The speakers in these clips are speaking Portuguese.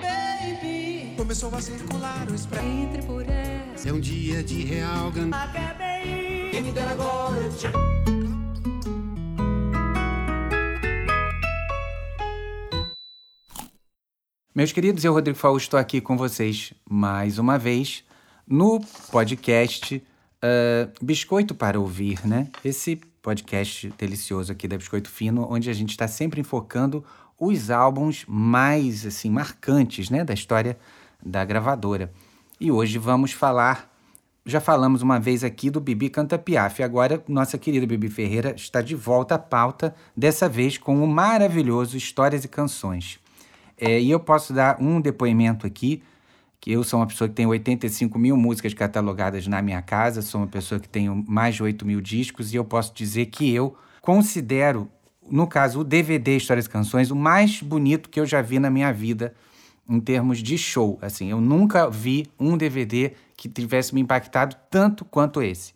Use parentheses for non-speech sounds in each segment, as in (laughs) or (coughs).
Baby, começou a circular o spray. Entre por essa. É um dia de real gan... Quem me dera agora. Meus queridos, eu, Rodrigo Faust, estou aqui com vocês mais uma vez no podcast uh, Biscoito para Ouvir, né? Esse podcast delicioso aqui da Biscoito Fino, onde a gente está sempre enfocando os álbuns mais assim marcantes, né, da história da gravadora. E hoje vamos falar, já falamos uma vez aqui do Bibi Canta Piaf, agora nossa querida Bibi Ferreira está de volta à pauta, dessa vez com o maravilhoso Histórias e Canções. É, e eu posso dar um depoimento aqui, que eu sou uma pessoa que tem 85 mil músicas catalogadas na minha casa, sou uma pessoa que tem mais de 8 mil discos, e eu posso dizer que eu considero, no caso, o DVD Histórias e Canções, o mais bonito que eu já vi na minha vida em termos de show. Assim, eu nunca vi um DVD que tivesse me impactado tanto quanto esse.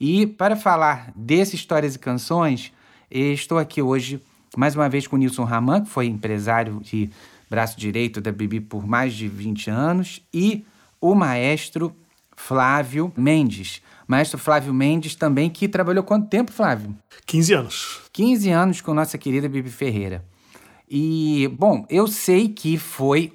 E para falar desse Histórias e Canções, estou aqui hoje mais uma vez com o Nilson Raman, que foi empresário de braço direito da Bibi por mais de 20 anos, e o maestro Flávio Mendes. Maestro Flávio Mendes também, que trabalhou quanto tempo, Flávio? 15 anos. 15 anos com nossa querida Bibi Ferreira. E, bom, eu sei que foi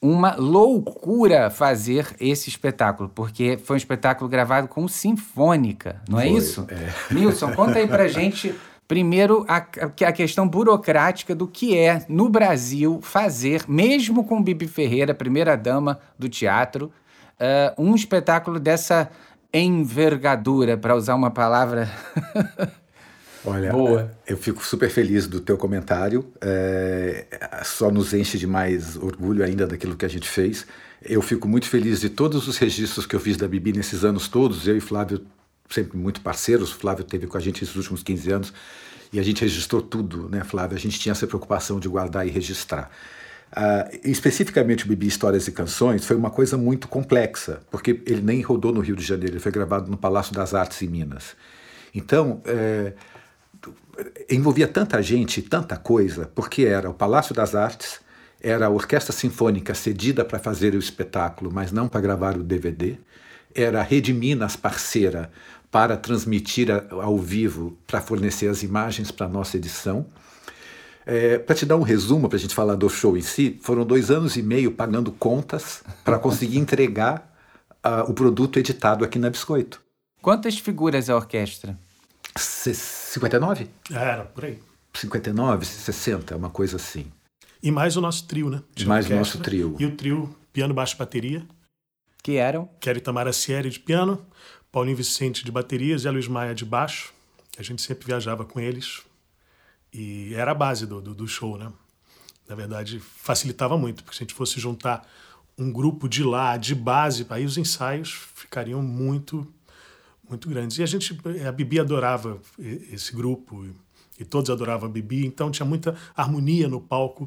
uma loucura fazer esse espetáculo, porque foi um espetáculo gravado com sinfônica, não é Foi, isso? é. (laughs) Nilson, conta aí pra gente Primeiro, a, a questão burocrática do que é, no Brasil, fazer, mesmo com Bibi Ferreira, primeira-dama do teatro, uh, um espetáculo dessa envergadura, para usar uma palavra. (laughs) Olha, Boa. é, eu fico super feliz do teu comentário. é, só nos enche de mais orgulho ainda daquilo que a gente fez. Eu fico muito feliz de todos os registros que eu fiz da Bibi nesses anos todos. Eu e Flávio sempre muito parceiros. O Flávio teve com a gente esses últimos 15 anos e a gente registrou tudo, né, Flávio? A gente tinha essa preocupação de guardar e registrar. Ah, especificamente o Bibi Histórias e Canções foi uma coisa muito complexa, porque ele nem rodou no Rio de Janeiro, ele foi gravado no Palácio das Artes em Minas. Então, é, envolvia tanta gente, tanta coisa, porque era o Palácio das Artes, era a Orquestra Sinfônica cedida para fazer o espetáculo, mas não para gravar o DVD, era a Rede Minas parceira para transmitir ao vivo, para fornecer as imagens para a nossa edição. É, para te dar um resumo, para a gente falar do show em si, foram dois anos e meio pagando contas para conseguir entregar ah, o produto editado aqui na Biscoito. Quantas figuras é a orquestra? C- 59? Era, por aí. 59, 60, uma coisa assim. E mais o nosso trio, né? Tinha Mais o nosso trio. E o trio piano, baixo, bateria. Que eram? Kelly Tamara Sieri de piano, Paulinho Vicente de bateria, Zé Luiz Maia de baixo. A gente sempre viajava com eles. E era a base do, do, do show, né? Na verdade, facilitava muito, porque se a gente fosse juntar um grupo de lá, de base, aí os ensaios ficariam muito, muito grandes. E a gente, a Bibi adorava esse grupo, e, e todos adoravam a Bibi, então tinha muita harmonia no palco.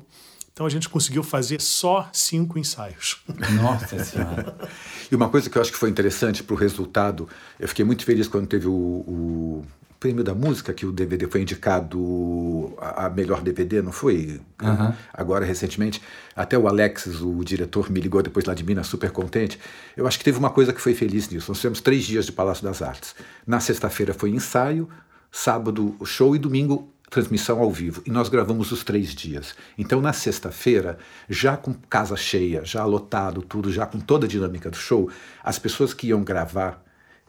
Então a gente conseguiu fazer só cinco ensaios. (laughs) Nossa Senhora. E uma coisa que eu acho que foi interessante para o resultado, eu fiquei muito feliz quando teve o, o prêmio da música, que o DVD foi indicado a, a melhor DVD, não foi? Agora, recentemente. Até o Alexis, o diretor, me ligou depois lá de Minas, super contente. Eu acho que teve uma coisa que foi feliz nisso. Nós tivemos três dias de Palácio das Artes. Na sexta-feira foi ensaio, sábado show e domingo transmissão ao vivo. E nós gravamos os três dias. Então, na sexta-feira, já com casa cheia, já lotado, tudo, já com toda a dinâmica do show, as pessoas que iam gravar,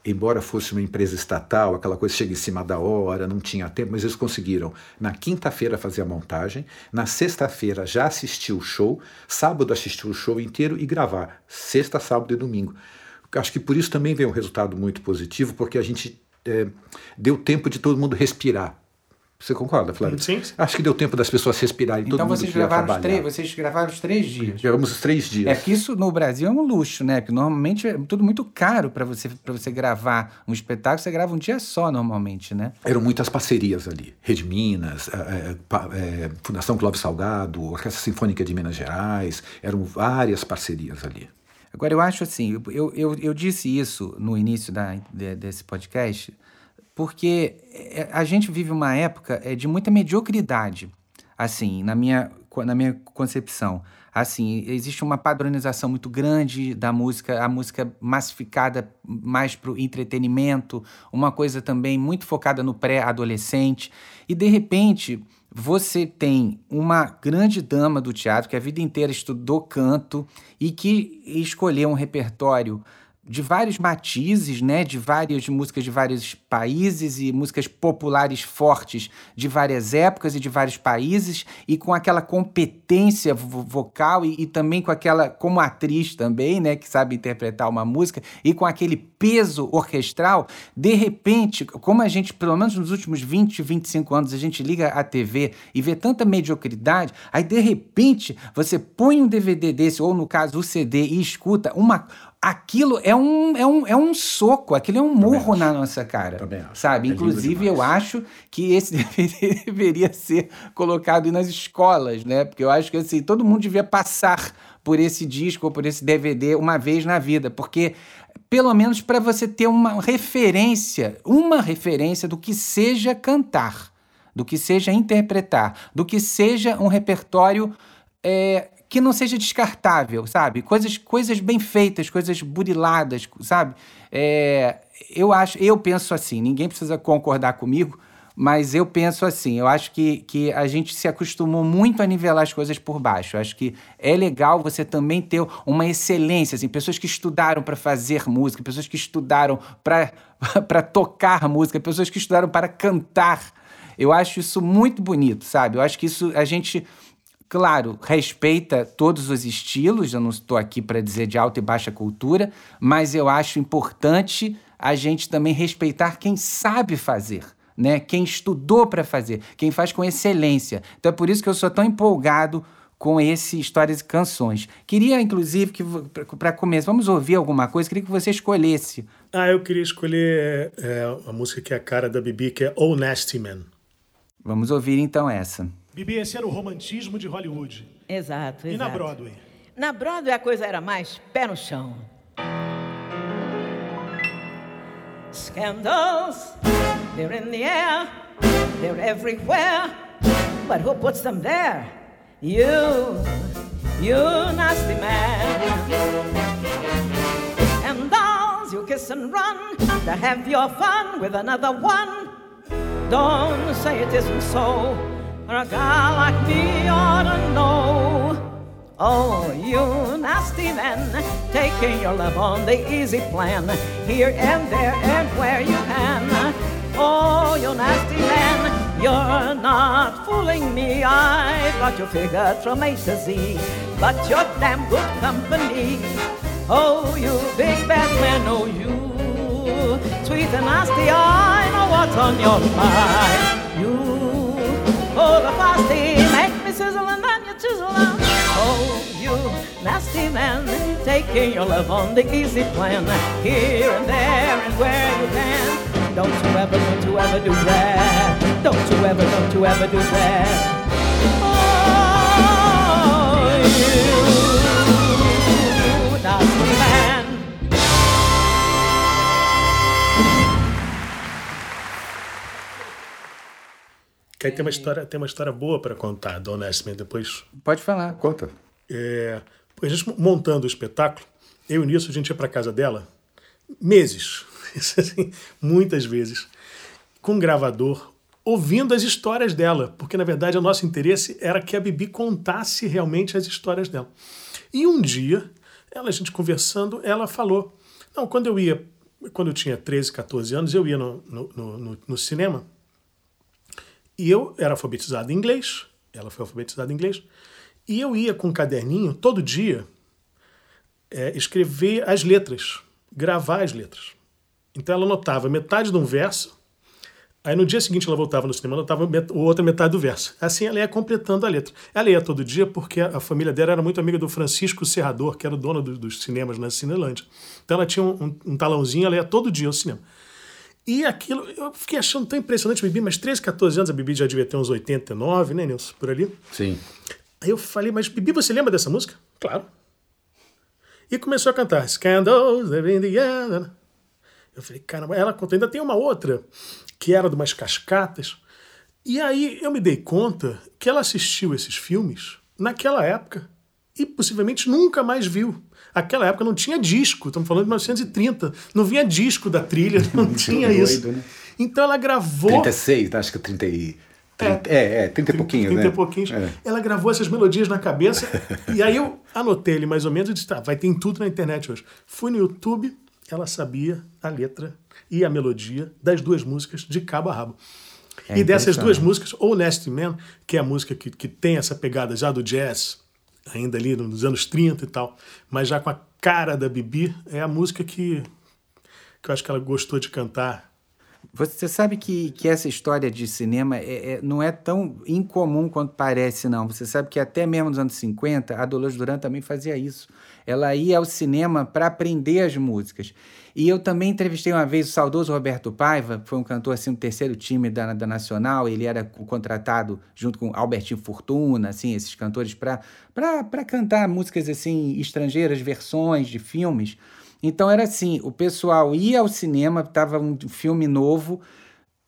embora fosse uma empresa estatal, aquela coisa chega em cima da hora, não tinha tempo, mas eles conseguiram. Na quinta-feira fazer a montagem, na sexta-feira já assistir o show, sábado assistir o show inteiro e gravar. Sexta, sábado e domingo. Acho que por isso também veio um resultado muito positivo, porque a gente eh, deu tempo de todo mundo respirar. Você concorda, Flávio? Sim, sim. Acho que deu tempo das pessoas respirarem. todo Então mundo vocês que ia gravaram, os três, vocês gravaram os três dias. Gravamos os três dias. É que isso no Brasil é um luxo, né? Porque normalmente é tudo muito caro para você, pra você gravar um espetáculo. Você grava um dia só, normalmente, né? Eram muitas parcerias ali. Rede Minas, pa- eh, Fundação Clóvis Salgado, Orquestra Sinfônica de Minas Gerais. Eram várias parcerias ali. Agora, eu acho assim, eu, eu, eu disse isso no início da, de- desse podcast, porque é, a gente vive uma época é, de muita mediocridade, assim, na minha na minha concepção. Assim, existe uma padronização muito grande da música, a música massificada mais para o entretenimento, uma coisa também muito focada no pré-adolescente. E, de repente, você tem uma grande dama do teatro que a vida inteira estudou canto e que escolheu um repertório de vários matizes, né, de várias músicas de vários países e músicas populares fortes de várias épocas e de vários países. E com aquela competência vo- vocal e, e também com aquela como atriz também, né, que sabe interpretar uma música. E com aquele peso orquestral, de repente, como a gente, pelo menos nos últimos 20, 25 anos, a gente liga a TV e vê tanta mediocridade, aí de repente você põe um DVD desse, ou no caso o CD, e escuta uma. Aquilo é um, é um, é um soco, aquilo é um murro na nossa cara. Também acho. Sabe? É Inclusive, eu acho que esse (laughs) DVD deveria ser colocado nas escolas, né? Porque eu acho que assim, todo mundo devia passar por esse disco ou por esse DVD uma vez na vida, porque pelo menos para você ter uma referência, uma referência do que seja cantar, do que seja interpretar, do que seja um repertório é, que não seja descartável, sabe? Coisas, coisas bem feitas, coisas buriladas, sabe? É, eu acho, eu penso assim, ninguém precisa concordar comigo, mas eu penso assim, eu acho que, que a gente se acostumou muito a nivelar as coisas por baixo. Eu acho que é legal você também ter uma excelência, assim, pessoas que estudaram para fazer música, pessoas que estudaram para (laughs) tocar música, pessoas que estudaram para cantar. Eu acho isso muito bonito, sabe? Eu acho que isso a gente Claro, respeita todos os estilos, eu não estou aqui para dizer de alta e baixa cultura, mas eu acho importante a gente também respeitar quem sabe fazer. Né? Quem estudou para fazer, quem faz com excelência. Então é por isso que eu sou tão empolgado com esse Histórias e Canções. Queria, inclusive, que para começar, vamos ouvir alguma coisa, queria que você escolhesse. Ah, eu queria escolher é, a música que é a cara da Bibi, que é Oh Nasty Man. Vamos ouvir então essa. Bibi, esse era o romantismo de Hollywood. Exato, exato. E na Broadway? Na Broadway a coisa era mais pé no chão. Scandals, they're in the air, they're everywhere. But who puts them there? You, you nasty man. And dolls, you kiss and run to have your fun with another one. Don't say it isn't so, a guy like me ought to know. Oh, you nasty man, taking your love on the easy plan, here and there and where you can. Oh, you nasty man, you're not fooling me. I've got your figure from A to Z, but you're damn good company. Oh, you big bad man, oh, you sweet and nasty, I know what's on your mind. You, oh, the make me sizzle and then you chisel out. Oh, you nasty man, taking your love on the easy plan, here and there and where you can. Don't you ever, don't you ever do that. Don't you ever, don't you ever do that. Oh, Que aí tem uma história, tem uma história boa para contar, do Nasty Man. Depois, Pode falar. Conta. é, a gente montando o espetáculo, eu e o Nilson, a gente ia para casa dela meses, (laughs) assim, muitas vezes, com um gravador, ouvindo as histórias dela, porque na verdade o nosso interesse era que a Bibi contasse realmente as histórias dela. E um dia, ela, a gente conversando, ela falou: Não, quando eu ia, quando eu tinha 13, 14 anos, eu ia no, no, no- no cinema e eu era alfabetizado em inglês, ela foi alfabetizada em inglês, e eu ia com um caderninho todo dia é, escrever as letras, gravar as letras. Então ela anotava metade de um verso, aí no dia seguinte ela voltava no cinema, anotava met- outra metade do verso. Assim ela ia completando a letra. Ela ia todo dia porque a, família dela era muito amiga do Francisco Serrador, que era o dono do- dos cinemas na Cinelândia. Então ela tinha um, um- um talãozinho, ela ia todo dia ao cinema. E aquilo, eu fiquei achando tão impressionante, Bibi, mas 13, 14 anos, a Bibi já devia ter uns 89, né, Nilson? Por ali. Sim. Aí eu falei, mas Bibi, você lembra dessa música? Claro. E começou a cantar Scandals, in the air. Eu falei, caramba, ela contou. Ainda tem uma outra, que era de umas cascatas. E aí eu me dei conta que ela assistiu esses filmes naquela época e possivelmente nunca mais viu. Aquela época não tinha disco, estamos falando de 1930, não vinha disco da trilha, (laughs) não tinha doido, isso. né? Então ela gravou. 36, acho que 30 e... 30, é, é, 30 e pouquinhos, 30 né? e pouquinhos. É. Ela gravou essas melodias na cabeça. (laughs) e aí eu anotei ele mais ou menos e disse: tá, vai ter tudo na internet hoje. Fui no YouTube, ela sabia a letra e a melodia das duas músicas de cabo a rabo. É e dessas duas músicas, ou Nasty Man, que é a música que, que tem essa pegada já do jazz, ainda ali nos anos 30 e tal, mas já com a cara da Bibi, é a música que, que eu acho que ela gostou de cantar Você sabe que, que essa história de cinema é- é- não é tão incomum quanto parece, não. Você sabe que até mesmo nos anos 50, a Dolores Duran também fazia isso. Ela ia ao cinema para aprender as músicas. E eu também entrevistei uma vez o saudoso Roberto Paiva, foi um cantor assim, do terceiro time da, da Nacional. Ele era contratado junto com Albertinho Fortuna, assim, esses cantores, para cantar músicas assim estrangeiras, versões de filmes. Então era assim, o pessoal ia ao cinema, tava um filme novo,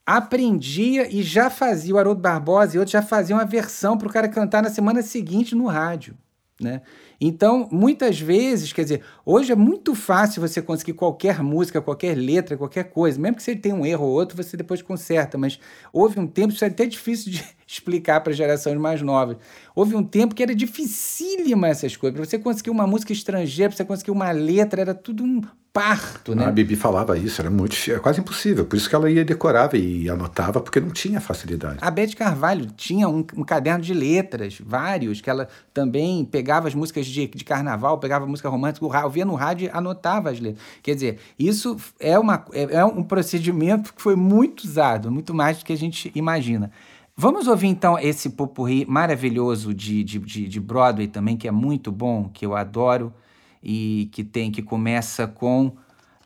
aprendia e já fazia, o Haroldo Barbosa e outros já faziam a versão para o cara cantar na semana seguinte no rádio, né? Então, muitas vezes, quer dizer, hoje é muito fácil você conseguir qualquer música, qualquer letra, qualquer coisa. Mesmo que você tenha um erro ou outro, você depois conserta. Mas houve um tempo, isso é até difícil de explicar para gerações mais novas. Houve um tempo que era dificílima essas coisas. Para você conseguir uma música estrangeira, para você conseguir uma letra, era tudo um parto, né? A Bibi falava isso, era muito era quase impossível. Por isso que ela ia decorava e anotava, porque não tinha facilidade. A Beth Carvalho tinha um, um caderno de letras, vários, que ela também pegava as músicas de, de carnaval, pegava música romântica, ouvia no rádio e anotava as letras. Quer dizer, isso é, uma, é, é um procedimento que foi muito usado, muito mais do que a gente imagina. Vamos ouvir então esse popurri maravilhoso de, de, de, de Broadway também, que é muito bom, que eu adoro, e que tem que começa com.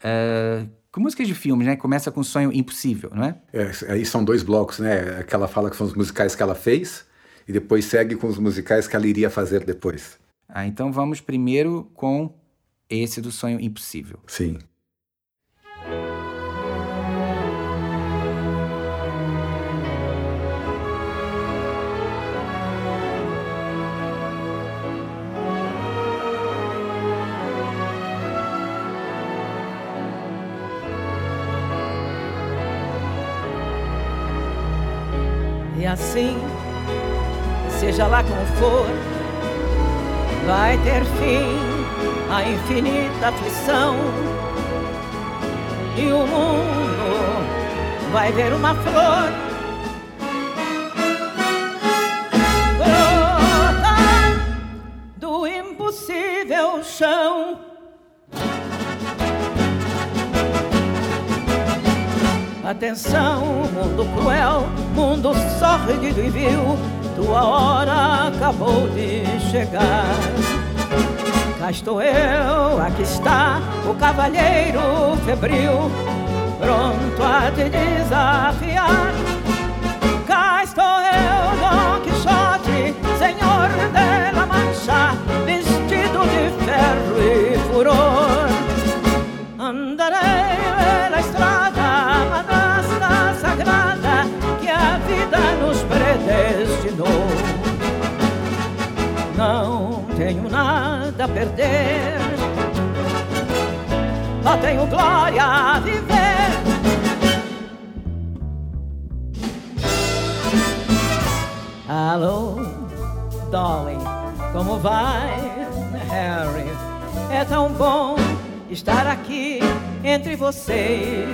eh, com músicas de filmes, né? Começa com Sonho Impossível, não é? É, aí são dois blocos, né? Que ela fala que são os musicais que ela fez e depois segue com os musicais que ela iria fazer depois. Ah, então vamos primeiro com esse do Sonho Impossível. Sim. E assim, seja lá como for, vai ter fim a infinita aflição. E o mundo vai ver uma flor impossível chão. Atenção, mundo cruel, mundo sórdido e vil, tua hora acabou de chegar. Cá estou eu, aqui está o cavalheiro febril, pronto a te desafiar. Cá estou eu, Don Quixote, senhor de la Mancha, vestido de ferro e furor. Tenho nada a perder, só tenho glória a viver. Alô, Dolly, como vai, Harry? É tão bom estar aqui entre vocês.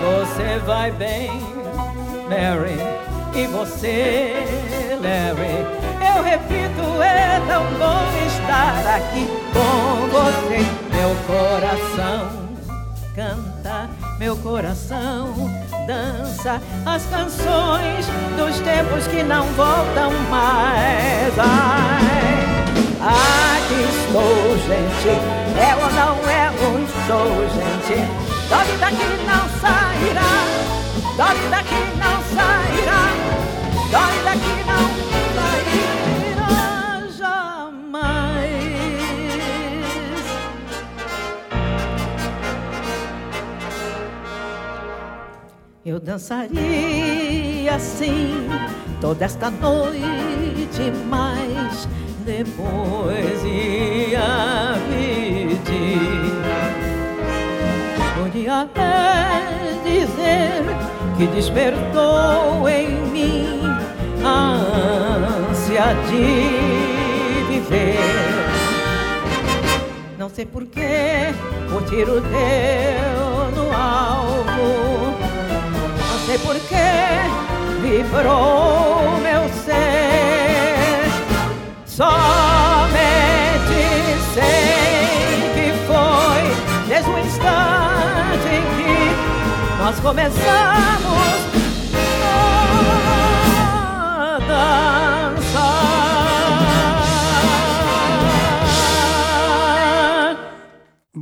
Você vai bem, Mary, e você, Larry. Eu repito, é tão bom estar aqui com você. Meu coração canta, meu coração dança as canções dos tempos que não voltam mais. Ai, aqui estou, gente. É ou não é um show, gente? Dog daqui não sairá. Dog daqui não sairá. Dog daqui não Eu dançaria assim toda esta noite, mas depois ia pedir. Podia até dizer que despertou em mim a ânsia de viver. Não sei porquê o tiro deu no alvo. Sei porquê vibrou meu ser. Somente sei que foi desde o instante em que nós começamos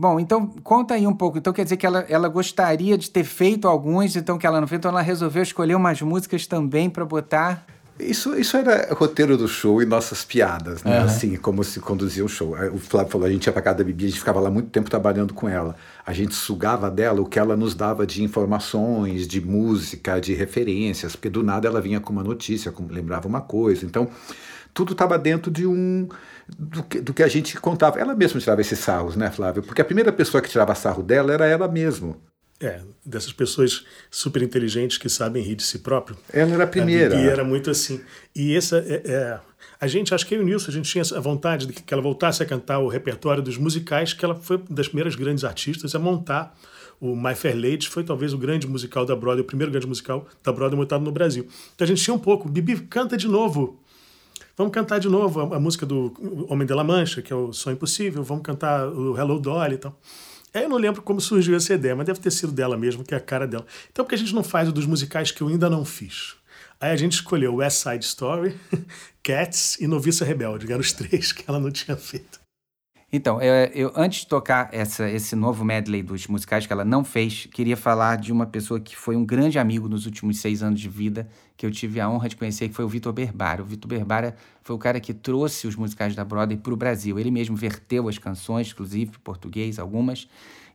Bom, então conta aí um pouco. Então quer dizer que ela, ela gostaria de ter feito alguns, então que ela não fez, então ela resolveu escolher umas músicas também para botar. Isso, isso era roteiro do show e nossas piadas, né? Aham. Assim, como se conduzia o show. O Flávio falou, a gente ia pra casa da Bibi, a gente ficava lá muito tempo trabalhando com ela. A gente sugava dela o que ela nos dava de informações, de música, de referências, porque do nada ela vinha com uma notícia, lembrava uma coisa. Então, tudo estava dentro de um... Do que, do que a gente contava. Ela mesma tirava esses sarros, né, Flávio? Porque a primeira pessoa que tirava sarro dela era ela mesma. É, dessas pessoas super inteligentes que sabem rir de si próprio. Ela era a primeira. A Bibi era muito assim. E essa é, é- a gente, acho que eu e o Nilson, a gente tinha a vontade de que ela voltasse a cantar o repertório dos musicais, que ela foi das primeiras grandes artistas a montar. O My Fair Lady foi talvez o grande musical da Broadway, o primeiro grande musical da Broadway montado no Brasil. Então a gente tinha um pouco. Bibi, canta de novo. Vamos cantar de novo a, a música do Homem de la Mancha, que é o Sonho Impossível. Vamos cantar o Hello Dolly e tal. Aí eu não lembro como surgiu essa ideia, mas deve ter sido dela mesmo, que é a cara dela. Então, por que a gente não faz o dos musicais que eu ainda não fiz? Aí a gente escolheu West Side Story, (laughs) Cats e Noviça Rebelde, que eram os três que ela não tinha feito. Então, é, eu antes de tocar essa, esse novo medley dos musicais que ela não fez, queria falar de uma pessoa que foi um grande amigo nos últimos seis anos de vida, que eu tive a honra de conhecer, que foi o Vitor Berbara. O Vitor Berbara foi o cara que trouxe os musicais da Broadway para o Brasil. Ele mesmo verteu as canções, inclusive português, algumas.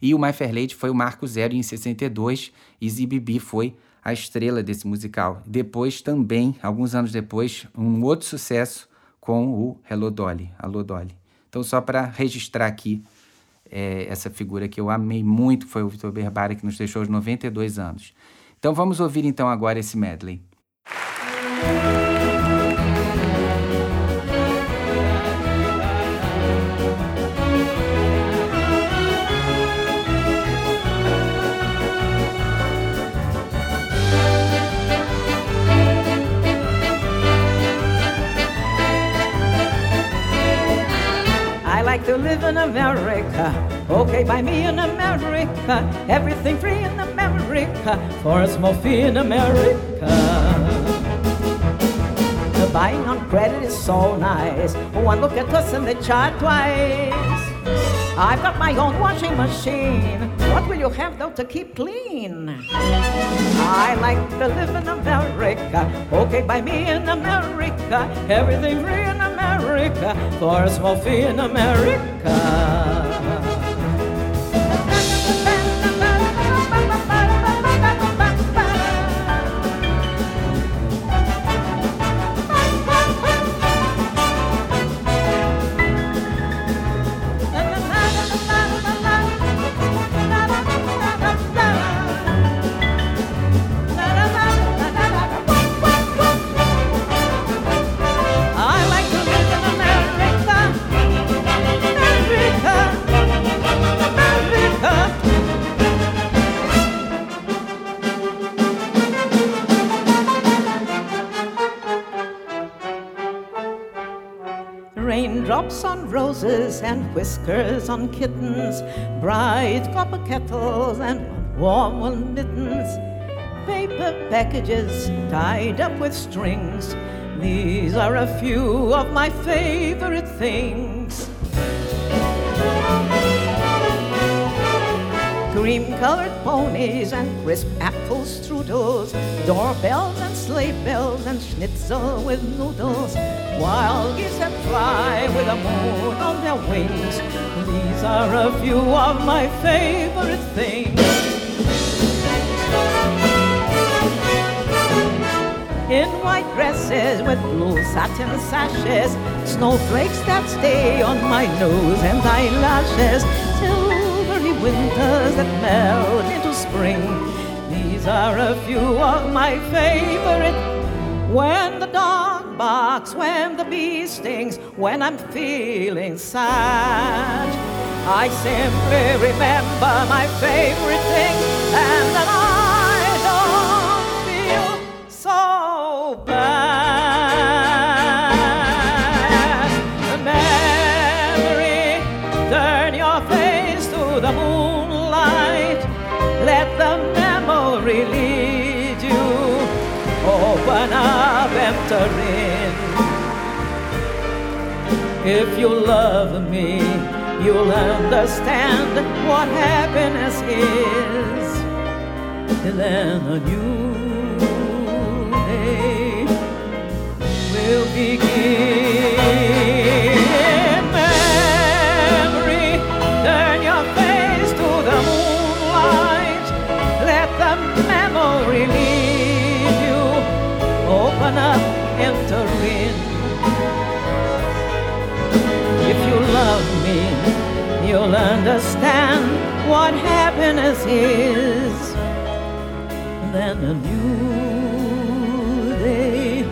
E o My Fair Lady foi o marco zero em 62, e Zibibi foi a estrela desse musical. Depois também, alguns anos depois, um outro sucesso com o Hello Dolly, Alô Dolly. Então, só para registrar aqui é, essa figura que eu amei muito, foi o Vitor Berbara, que nos deixou aos 92 anos. Então, vamos ouvir então agora esse medley. Live in America. Okay, buy me in America. Everything free in America. For a small fee in America. Buying on credit is so nice. Oh, One look at us and they charge twice. I've got my own washing machine. What will you have though to keep clean? I like to live in America. Okay, by me in America. Everything free in America. For a small fee in America. Whiskers on kittens, bright copper kettles and warm wool mittens, paper packages tied up with strings. These are a few of my favorite things. Cream colored ponies and crisp apple strudels, doorbells and sleigh bells and schnitzel with noodles, wild geese that fly with the moon on their wings. These are a few of my favorite things. in white dresses with blue satin sashes, snowflakes that stay on my nose and eyelashes, silvery winters that melt into spring. These are a few of my favorite. When barks, when the bee stings, when I'm feeling sad. I simply remember my favorite thing, and then I don't feel so bad. Memory, turn your face to the moonlight. Let the memory lead you. Open up, enter in. If you love me, you'll understand what happiness is. Then a new day will begin. Memory, turn your face to the moonlight. Let the memory lead you. Open up, enter in. Love me, you'll understand what happiness is. Then a new day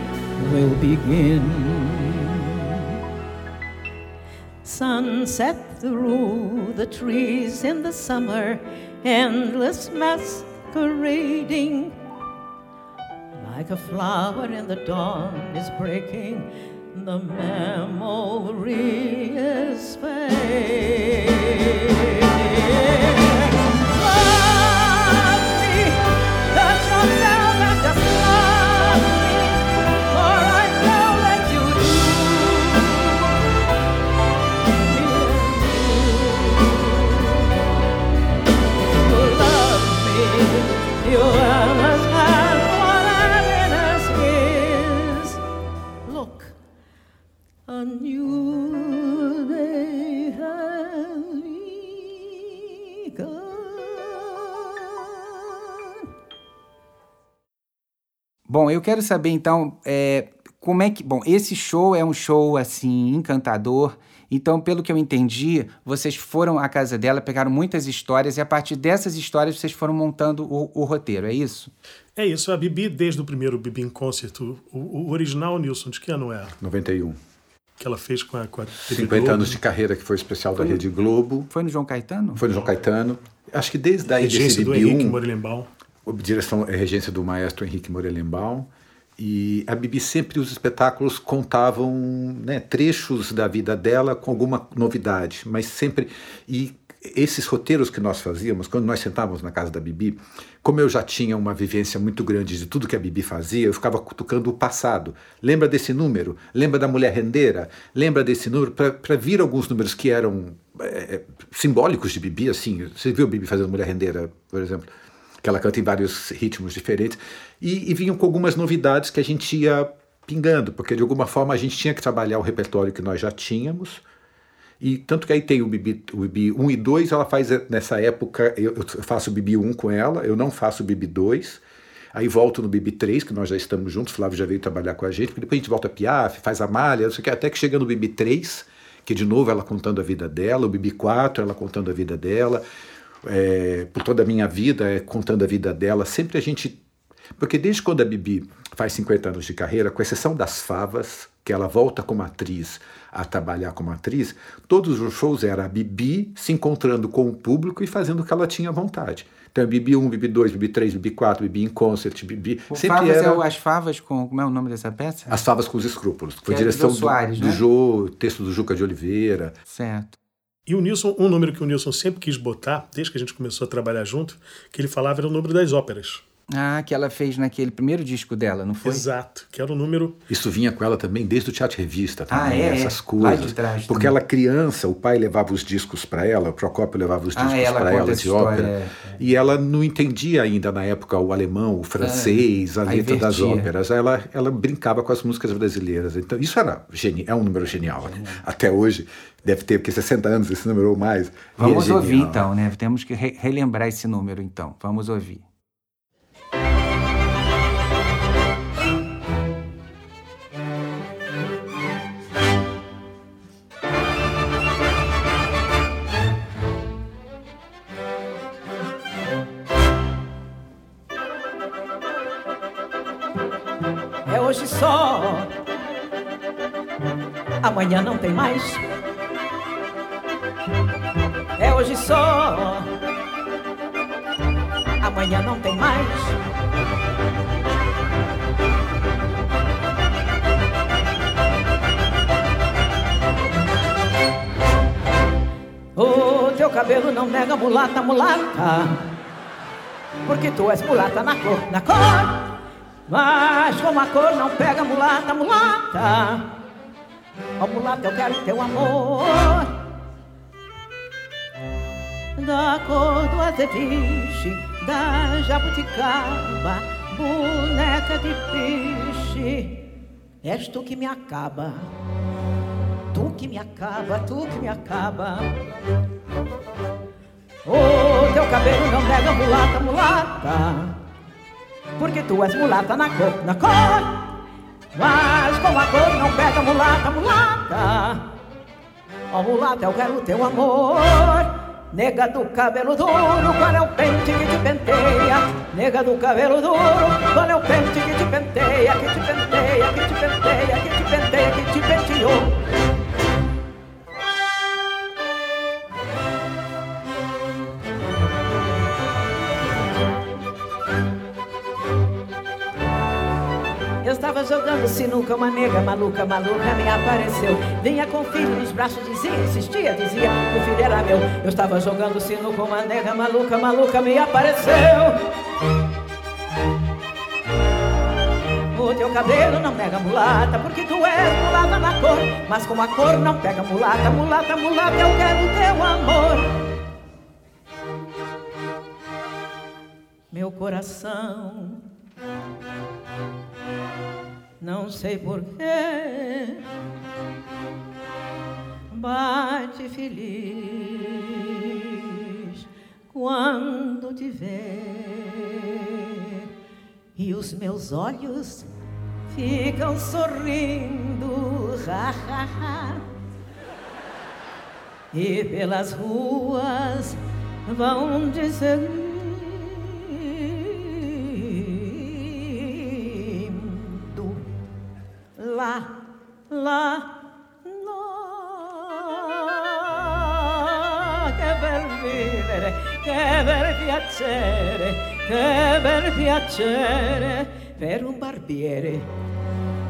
will begin. Sunset through the trees in the summer, endless masquerading. Like a flower in the dawn is breaking, the memory is fading. Bom, eu quero saber então é, como é que. Bom, esse show é um show assim encantador. Então, pelo que eu entendi, vocês foram à casa dela, pegaram muitas histórias e a partir dessas histórias vocês foram montando o, o roteiro, é isso? É isso, a Bibi, desde o primeiro Bibi em Concert, o, o original, Nilson, de que ano é? 91. Que ela fez com a, com a TV 50 Globo. anos de carreira, que foi especial da Rede Globo. Foi no João Caetano? Foi no João Caetano. Acho que desde aí desse Bibi Henrique 1, Morelenbaum. a direção é regência do maestro Henrique Morelenbaum. E a Bibi sempre os espetáculos contavam né, trechos da vida dela com alguma novidade, mas sempre e esses roteiros que nós fazíamos, quando nós sentávamos na casa da Bibi, como eu já tinha uma vivência muito grande de tudo que a Bibi fazia, eu ficava cutucando o passado. Lembra desse número? Lembra da mulher rendeira? Lembra desse número? Para vir alguns números que eram é, simbólicos de Bibi, assim. Você viu a Bibi fazendo mulher rendeira, por exemplo? Que ela canta em vários ritmos diferentes. E, e vinham com algumas novidades que a gente ia pingando, porque de alguma forma a gente tinha que trabalhar o repertório que nós já tínhamos. E tanto que aí tem o Bibi, o Bibi 1 e 2, ela faz nessa época, eu, eu faço o Bibi 1 com ela, eu não faço o Bibi 2. Aí volto no Bibi 3, que nós já estamos juntos, Flávio já veio trabalhar com a gente, porque depois a gente volta a Piaf, faz a malha, não sei o que, até que chega no Bibi 3, que de novo ela contando a vida dela, o Bibi 4, ela contando a vida dela, é, por toda a minha vida, é, contando a vida dela, sempre a gente. Porque desde quando a Bibi faz 50 anos de carreira, com exceção das favas, que ela volta como atriz a trabalhar como atriz, todos os shows era a Bibi se encontrando com o público e fazendo o que ela tinha vontade. Então, Bibi 1, Bibi 2, Bibi 3, Bibi 4, Bibi em concert, Bibi. O sempre Favas era é o As Favas com. Como é o nome dessa peça? As Favas com os Escrúpulos. Foi Que é do direção Jô Soares, do, né? do Jô, texto do Juca de Oliveira. Certo. E o Nilson, um número que o Nilson sempre quis botar, desde que a gente começou a trabalhar junto, que ele falava era o número das óperas. Ah, que ela fez naquele primeiro disco dela, não foi? Exato, que era o número. Isso vinha com ela também desde o Teatro Revista, Ah, também, é, essas é. coisas. Lá de trás Porque também. ela criança, o pai levava os discos para ela, o Procópio levava os Ah, discos ela para ela de história, ópera. é, E ela não entendia ainda na época o alemão, o francês, a aí letra das óperas. Ela, ela brincava com as músicas brasileiras. Então, isso era geni é um número genial. né? Até hoje, deve ter, porque 60 anos esse número ou mais. e Vamos é ouvir então, né? Temos que re- relembrar esse número então. Vamos ouvir. Mais. É hoje só, amanhã não tem mais. O teu cabelo não nega mulata, mulata. Porque tu és mulata na cor, na cor. Mas como a cor não pega mulata, mulata. Ó oh, mulata, eu quero teu amor. Da cor do azeviche, da jabuticaba, boneca de piche. És tu que me acaba. Tu que me acaba, tu que me acaba. O teu cabelo não nega mulata, mulata. Porque tu és mulata na cor, na cor. Mas como a cor não pega mulata, mulata. Ó oh, mulata, eu quero teu amor. Nega do cabelo duro, qual é o pente que te penteia? Nega do cabelo duro, qual é o pente que te penteia? Que te penteia, que te penteia, que te penteia, que te penteou? Eu estava jogando sinuca, uma nega maluca, maluca me apareceu. Vinha com o filho nos braços, dizia, insistia, dizia que o filho era meu. Eu estava jogando sinuca, uma nega maluca, maluca me apareceu. O teu cabelo não pega mulata, porque tu és mulata na cor. Mas como a cor não pega mulata, mulata, mulata, eu quero teu amor. Meu coração não sei porquê, bate feliz quando te vê e os meus olhos ficam sorrindo, ha, ha, ha. e pelas ruas vão dizer la, la, no. Che bel vivere, che bel piacere, che bel piacere per un barbiere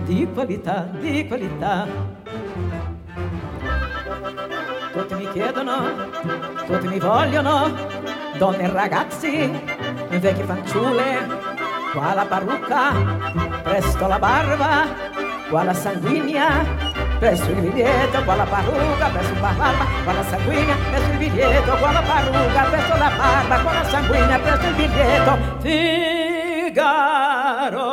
di qualità, di qualità. Tutti mi chiedono, tutti mi vogliono, donne e ragazzi, vecchi fanciulle, qua la parrucca, presto la barba, Qual a sanguínea, peço o bilhete, qual a barruga, peço uma barba, qual a sanguínea, peço o bilhete, qual a barruga, peço la barba, qual a sanguínea, peço o bilhete, Figaro.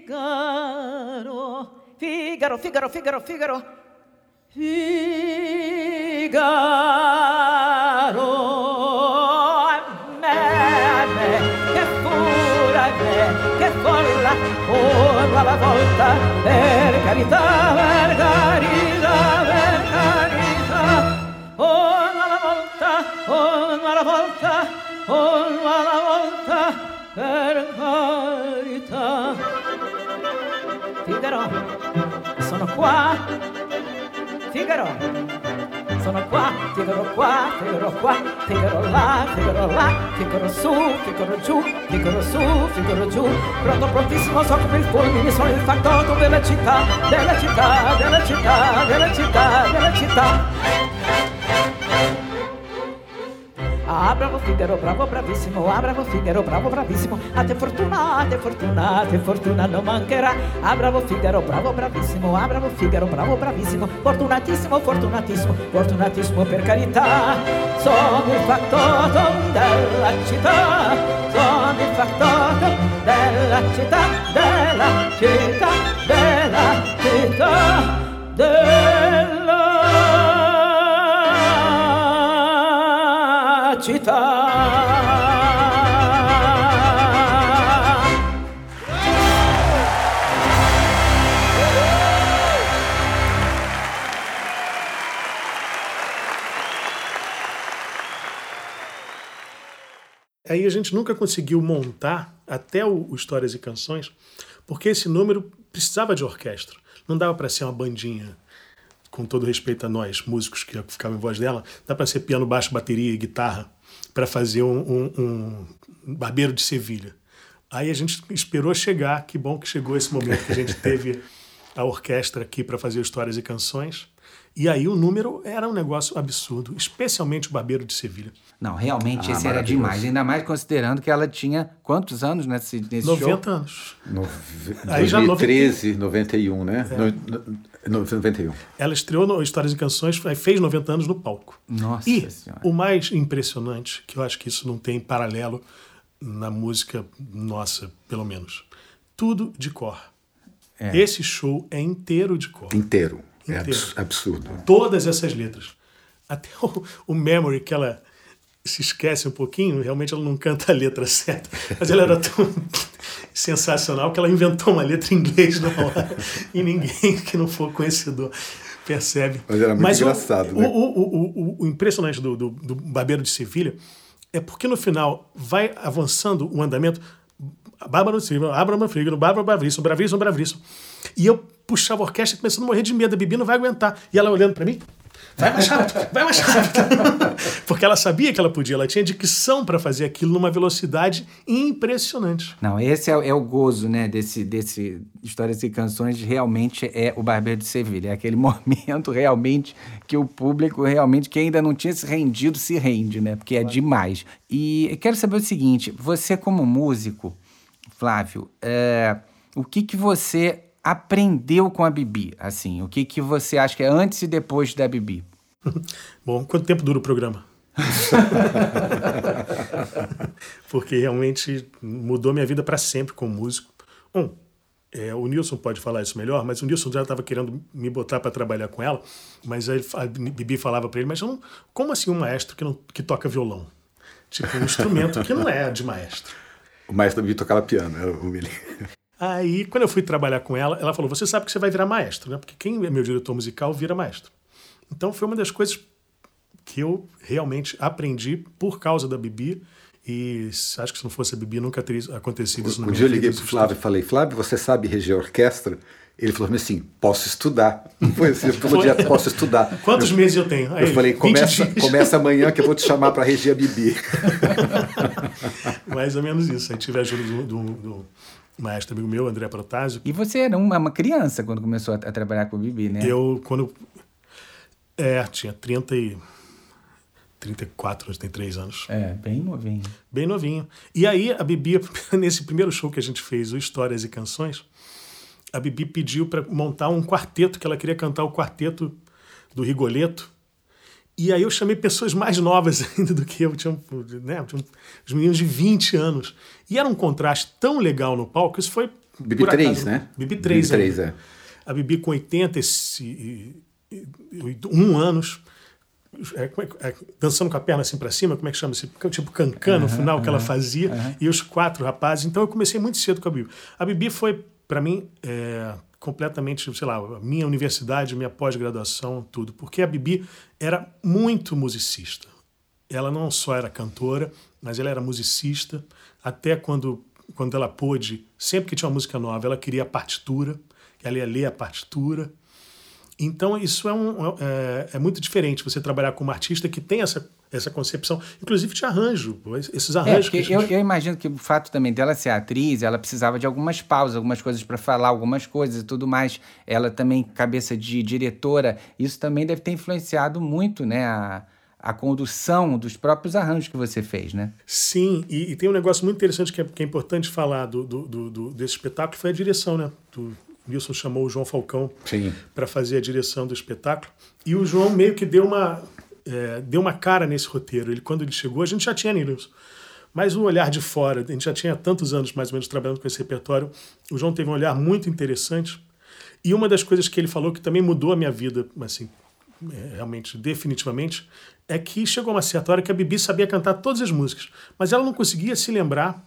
Figaro, Figaro, Figaro, Figaro, Figaro, Figaro. Oh alla volta, per carità, per carità, per carità, oh alla volta, oh alla volta, oh alla volta, per carità. Figaro, sono qua, Figaro. Sono qua, Figaro qua, Figaro qua, Figaro là, Figaro là, Figaro su, Figaro giù, Figaro su, Figaro giù, pronto prontissimo so come il fulmine, sono il factotum della città, della città, della città, della città, della città. Bravo Figaro, bravo, bravissimo. Ah, bravo Figaro, bravo, bravissimo. A te fortuna, a te fortuna, a te fortuna non mancherà. Ah, bravo Figaro, bravo, bravissimo. Ah, bravo Figaro, bravo, bravissimo. Fortunatissimo, fortunatissimo, fortunatissimo per carità. Sono il factotum della città. Sono il factotum della città, della città, della città, della Aí a gente nunca conseguiu montar até o, o Histórias e Canções, porque esse número precisava de orquestra. Não dava para ser uma bandinha, com todo respeito a nós, músicos que ficavam em voz dela, dá para ser piano, baixo, bateria e guitarra para fazer um, um, um Barbeiro de Sevilha. Aí a gente esperou chegar, que bom que chegou esse momento que a gente teve a orquestra aqui para fazer histórias e canções. E aí o número era um negócio absurdo, especialmente o Barbeiro de Sevilha. Não, realmente Ah, esse era demais. Ainda mais considerando que ela tinha quantos anos nesse, nesse 90 show? anos. No, Aí já 2013, 91, né? É. No, no, 91. Ela estreou no Histórias e Canções, fez 90 anos no palco. Nossa E Senhora. o mais impressionante, que eu acho que isso não tem paralelo na música nossa, pelo menos, tudo de cor. É. Esse show é inteiro de cor. Inteiro. É Inteiro. abs- absurdo. Todas essas letras. Até o, o Memory, que ela se esquece um pouquinho, realmente ela não canta a letra certa, mas ela era tão (laughs) sensacional que ela inventou uma letra em inglês na hora (laughs) e ninguém que não for conhecedor percebe. Mas era muito o- engraçado, o, né? o, o, o, impressionante do, do, do Barbeiro de Sevilha é porque no final vai avançando o andamento. Bárbara no Silva, Abraham Frigo, Bárbara Bravíssimo, Bravíssimo, Bravíssimo. E eu puxava a orquestra começando a morrer de medo. A Bibi não vai aguentar. E ela olhando para mim, vai mais rápido, vai mais rápido. (laughs) Porque ela sabia que ela podia, ela tinha dicção para fazer aquilo numa velocidade impressionante. Não, esse é, é o gozo, né, desse, desse Histórias e Canções, realmente é o Barbeiro de Sevilha. É aquele (laughs) momento realmente que o público, realmente, que ainda não tinha se rendido, se rende, né, porque é demais. E quero saber o seguinte, você como músico, Flávio, é, o que que você aprendeu com a Bibi? Assim, o que que você acha que é antes e depois da Bibi? (laughs) Bom, quanto tempo dura o programa? (laughs) Porque realmente mudou minha vida para sempre como músico. Um, é, o Nilson pode falar isso melhor, mas o Nilson já estava querendo me botar para trabalhar com ela, mas aí a Bibi falava para ele, mas eu não, como assim um maestro que, não, que toca violão? Tipo, um instrumento que não é de maestro. O maestro me tocava piano, era o Willi. Aí, quando eu fui trabalhar com ela, ela falou: Você sabe que você vai virar maestro, né? Porque quem é meu diretor musical vira maestro. Então, foi uma das coisas que eu realmente aprendi por causa da Bibi. E acho que se não fosse a Bibi, nunca teria acontecido isso na Um minha dia eu vida, liguei pro Flávio e falei, Flávio, você sabe reger orquestra? Ele falou assim, posso estudar. Foi assim, todo dia, posso estudar. Quantos eu, meses eu tenho? Aí, Eu falei, 20 começa, dias. começa amanhã que eu vou te chamar para reger a Bibi. (laughs) Mais ou menos isso. Aí tive a ajuda do, do, do maestro amigo meu, André Protásio. E você era uma, uma criança quando começou a, a trabalhar com a Bibi, né? Eu, quando. É, tinha 30 e. 34, 33 anos. É, bem novinho. Bem novinho. E aí a Bibi, (laughs) nesse primeiro show que a gente fez, o Histórias e Canções, a Bibi pediu para montar um quarteto, que ela queria cantar o quarteto do Rigoleto. E aí eu chamei pessoas mais novas (laughs) ainda do que eu, tinha, né, tinha os meninos de 20 anos. E era um contraste tão legal no palco, isso foi... Bibi por 3, acaso, né? Bibi 3, Bibi 3, ainda. é. A Bibi com 81 anos, é, é é, dançando com a perna assim para cima, como é que chama? Esse, tipo cancan no final que ela fazia, e os quatro rapazes. Então eu comecei muito cedo com a Bibi. A Bibi foi, para mim, é, completamente, sei lá, a minha universidade, minha pós-graduação, tudo. Porque a Bibi era muito musicista. Ela não só era cantora, mas ela era musicista. Até quando, quando ela pôde, sempre que tinha uma música nova, ela queria a partitura, ela ia ler a partitura. Então, isso é, um, é, é muito diferente você trabalhar com uma artista que tem essa, essa concepção, inclusive de arranjo, esses É, arranjos. porque que eu, eu imagino que o fato também dela ser atriz, ela precisava de algumas pausas, algumas coisas para falar, algumas coisas e tudo mais. Ela também, cabeça de diretora, isso também deve ter influenciado muito, né, a, a condução dos próprios arranjos que você fez, né? Sim, e, e tem um negócio muito interessante que é, que é importante falar do, do, do- do- desse espetáculo, que foi a direção, né? O Wilson chamou o João Falcão para fazer a direção do espetáculo. E o João meio que deu uma, é, deu uma cara nesse roteiro. Ele, quando ele chegou, a gente já tinha Nilson. Mas o olhar de fora, a gente já tinha tantos anos mais ou menos trabalhando com esse repertório. O João teve um olhar muito interessante. E uma das coisas que ele falou que também mudou a minha vida, assim, é, realmente, definitivamente, é que chegou uma certa hora que a Bibi sabia cantar todas as músicas, mas ela não conseguia se lembrar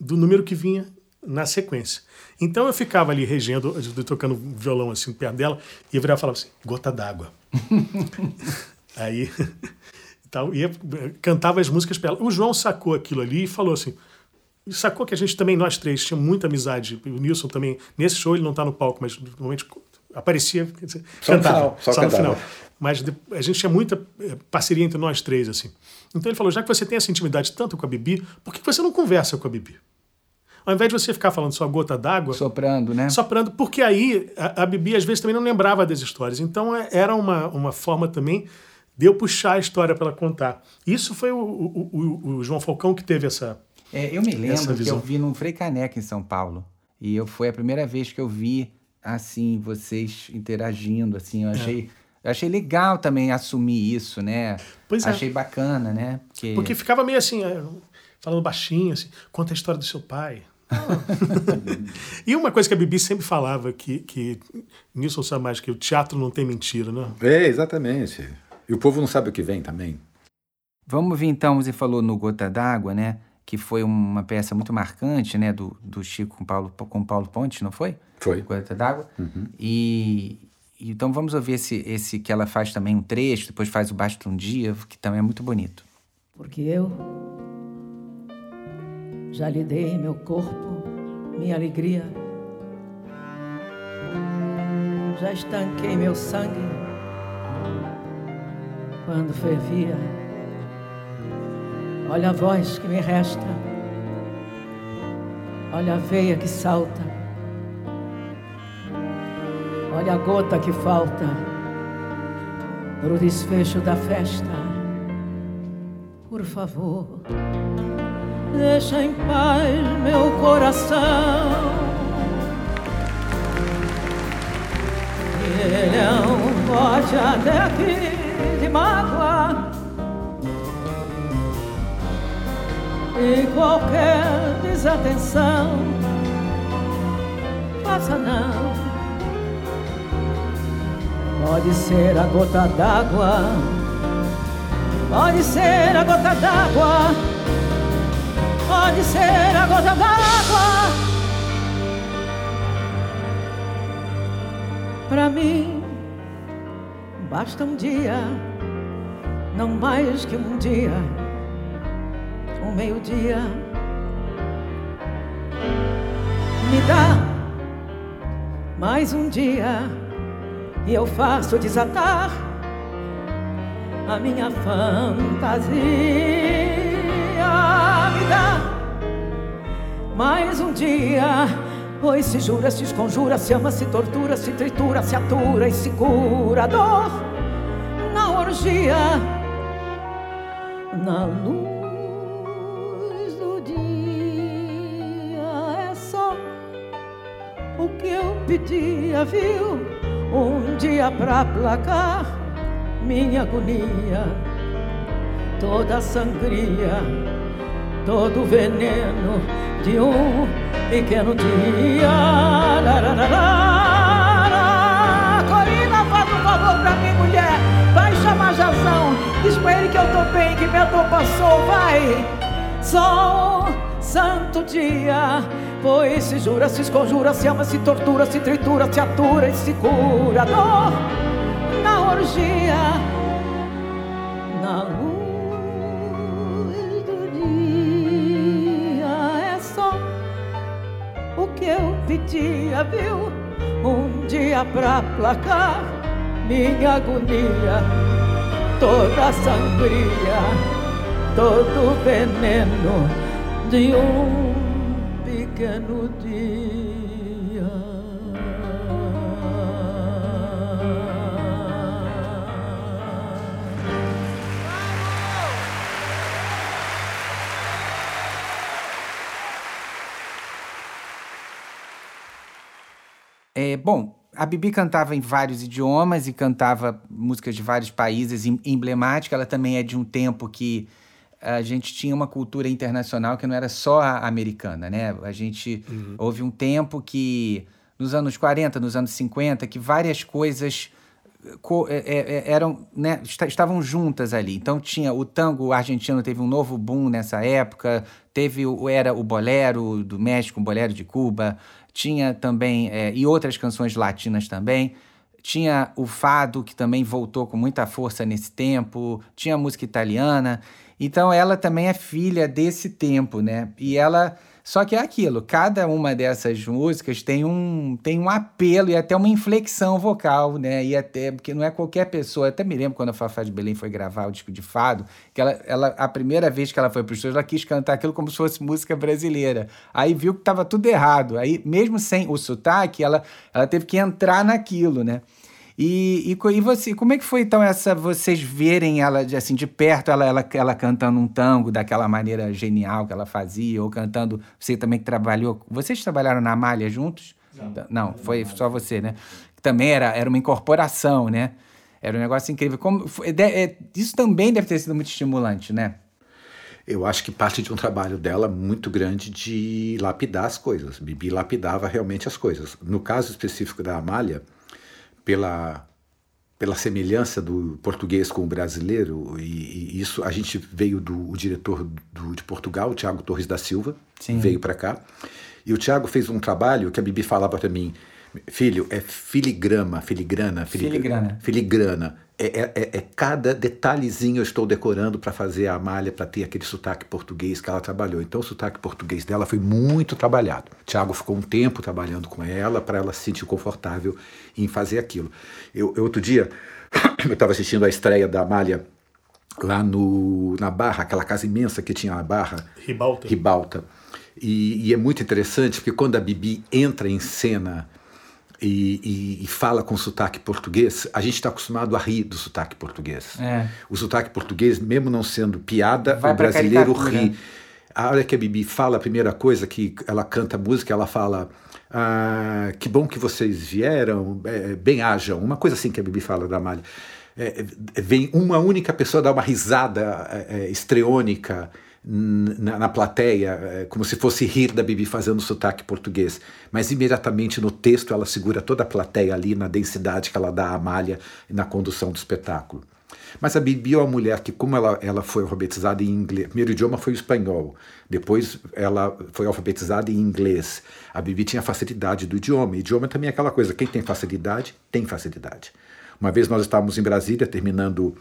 do número que vinha na sequência. Então eu ficava ali regendo, tocando violão assim perto dela, e eu virava e falava assim, gota d'água. (laughs) Aí (laughs) tal, ia, cantava as músicas para ela. O João sacou aquilo ali e falou assim: sacou que a gente também, nós três, tinha muita amizade. O Nilson também, nesse show ele não tá no palco, mas normalmente aparecia, dizer, Só no cantava, final, só só no final. Mas a gente tinha muita eh, parceria entre nós três, assim. Então ele falou, já que você tem essa intimidade tanto com a Bibi, por que você não conversa com a Bibi? Ao invés de você ficar falando só gota d'água, Soprando, né? soprando, porque aí a, a Bibi às vezes também não lembrava das histórias. Então é- era uma, uma forma também de eu puxar a história para ela contar. Isso foi o, o- o- o João Falcão que teve essa. É, eu me Essa lembro que eu vi no Frei Caneca em São Paulo. E eu foi a primeira vez que eu vi assim vocês interagindo assim, É. eu achei eu achei legal também assumir isso, né? Pois é. achei bacana, né? Porque, Porque ficava meio assim, é, falando baixinho, assim, conta a história do seu pai. (laughs) e uma coisa que a Bibi sempre falava, que, que Nilson sabe mais, que o teatro não tem mentira, né? É, exatamente. E o povo não sabe o que vem também. Vamos ver então, você falou no Gota d'Água, né? Que foi uma peça muito marcante, né? Do, do Chico com Paulo, com Paulo Ponte, não foi? Foi. Gota d'Água. E e então vamos ouvir esse, esse que ela faz também um trecho, depois faz o Basta um Dia, que também é muito bonito. Porque eu já lhe dei meu corpo, minha alegria. Já estanquei meu sangue quando fervia. Olha a voz que me resta, olha a veia que salta, olha a gota que falta para o desfecho da festa. Por favor, deixa em paz meu coração. Ele é um bote até aqui mágoa. E qualquer desatenção, faça não. Pode ser a gota d'água. Pode ser a gota d'água, pode ser a gota d'água. Pra mim, basta um dia, não mais que um dia, um meio-dia. Me dá mais um dia e eu faço desatar a minha fantasia me dá mais um dia. Pois se jura, se esconjura, se ama, se tortura, se tritura, se atura e se cura a dor na orgia, na luz do dia. É só o que eu pedia, viu? Um dia pra placar minha agonia, toda a sangria, todo o veneno de um pequeno dia. Lararara. Diz pra ele que eu tô bem, que minha dor passou. Vai. Só um santo dia. Pois se jura, se esconjura, se ama, se tortura, se tritura, se atura e se cura. Dor na orgia, na luz do dia. É só o que eu pedia, viu? Um dia pra placar minha agonia, toda sangria, todo veneno de um pequeno dia. É, bom, a Bibi cantava em vários idiomas e cantava músicas de vários países em- emblemática. Ela também é de um tempo que a gente tinha uma cultura internacional que não era só americana, né? A gente houve um tempo que nos anos 40, nos anos 50, que várias coisas co- é- é- é- eram, né, esta- estavam juntas ali. Então tinha o tango argentino teve um novo boom nessa época, teve o era o bolero do México, o bolero de Cuba, tinha também é, e outras canções latinas também. Tinha o fado que também voltou com muita força nesse tempo, tinha música italiana. Então ela também é filha desse tempo, né? E ela Só que é aquilo, cada uma dessas músicas tem um, tem um apelo e até uma inflexão vocal, né? E até, porque não é qualquer pessoa. até me lembro quando a Fafá de Belém foi gravar o disco de fado, que ela, ela a primeira vez que ela foi para os estúdio, ela quis cantar aquilo como se fosse música brasileira. Aí viu que estava tudo errado. Aí, mesmo sem o sotaque, ela, ela teve que entrar naquilo, né? E, e, e, você, como é que foi então essa vocês verem ela assim de perto, ela, ela, ela cantando um tango daquela maneira genial que ela fazia, ou cantando, você também que trabalhou, vocês trabalharam na Malha juntos? Não, não foi só você, né? Também era, era uma incorporação, né? Era um negócio incrível. Como, é, isso também deve ter sido muito estimulante, né? Eu acho que parte de um trabalho dela muito grande de lapidar as coisas. Bibi lapidava realmente as coisas. No caso específico da Amália, pela pela semelhança do português com o brasileiro e, e isso a gente veio do diretor do, de Portugal, o Tiago Torres da Silva, Sim. veio para cá e o Tiago fez um trabalho que a Bibi falava para mim, filho, é filigrama, filigrana, filigrana, filigrana. filigrana é, é, é, é, cada detalhezinho eu estou decorando para fazer a malha, para ter aquele sotaque português que ela trabalhou. Então, o sotaque português dela foi muito trabalhado. O Tiago ficou um tempo trabalhando com ela para ela se sentir confortável em fazer aquilo. Eu, eu outro dia, (coughs) eu estava assistindo a estreia da Amália lá no, na Barra, aquela casa imensa que tinha na Barra. Ribalta. Ribalta. E, e é muito interessante porque quando a Bibi entra em cena e, e, e, fala com sotaque português, a gente está acostumado a rir do sotaque português. É. O sotaque português, mesmo não sendo piada, Vai o brasileiro ri. A hora que a Bibi fala a primeira coisa, que ela canta música, ela fala. Ah, que bom que vocês vieram, é, bem hajam. Uma coisa assim que a Bibi fala da Malha. É, é, vem uma única pessoa dar uma risada é, é estreônica na, na, plateia, é, como se fosse rir da Bibi fazendo sotaque português. Mas imediatamente no texto ela segura toda a plateia ali na densidade que ela dá à malha e na condução do espetáculo. Mas a Bibi é uma mulher que, como ela, ela foi alfabetizada em inglês, primeiro idioma foi o espanhol, depois ela foi alfabetizada em inglês. A Bibi tinha facilidade do idioma. idioma também é aquela coisa, quem tem facilidade, tem facilidade. Uma vez nós estávamos em Brasília, terminando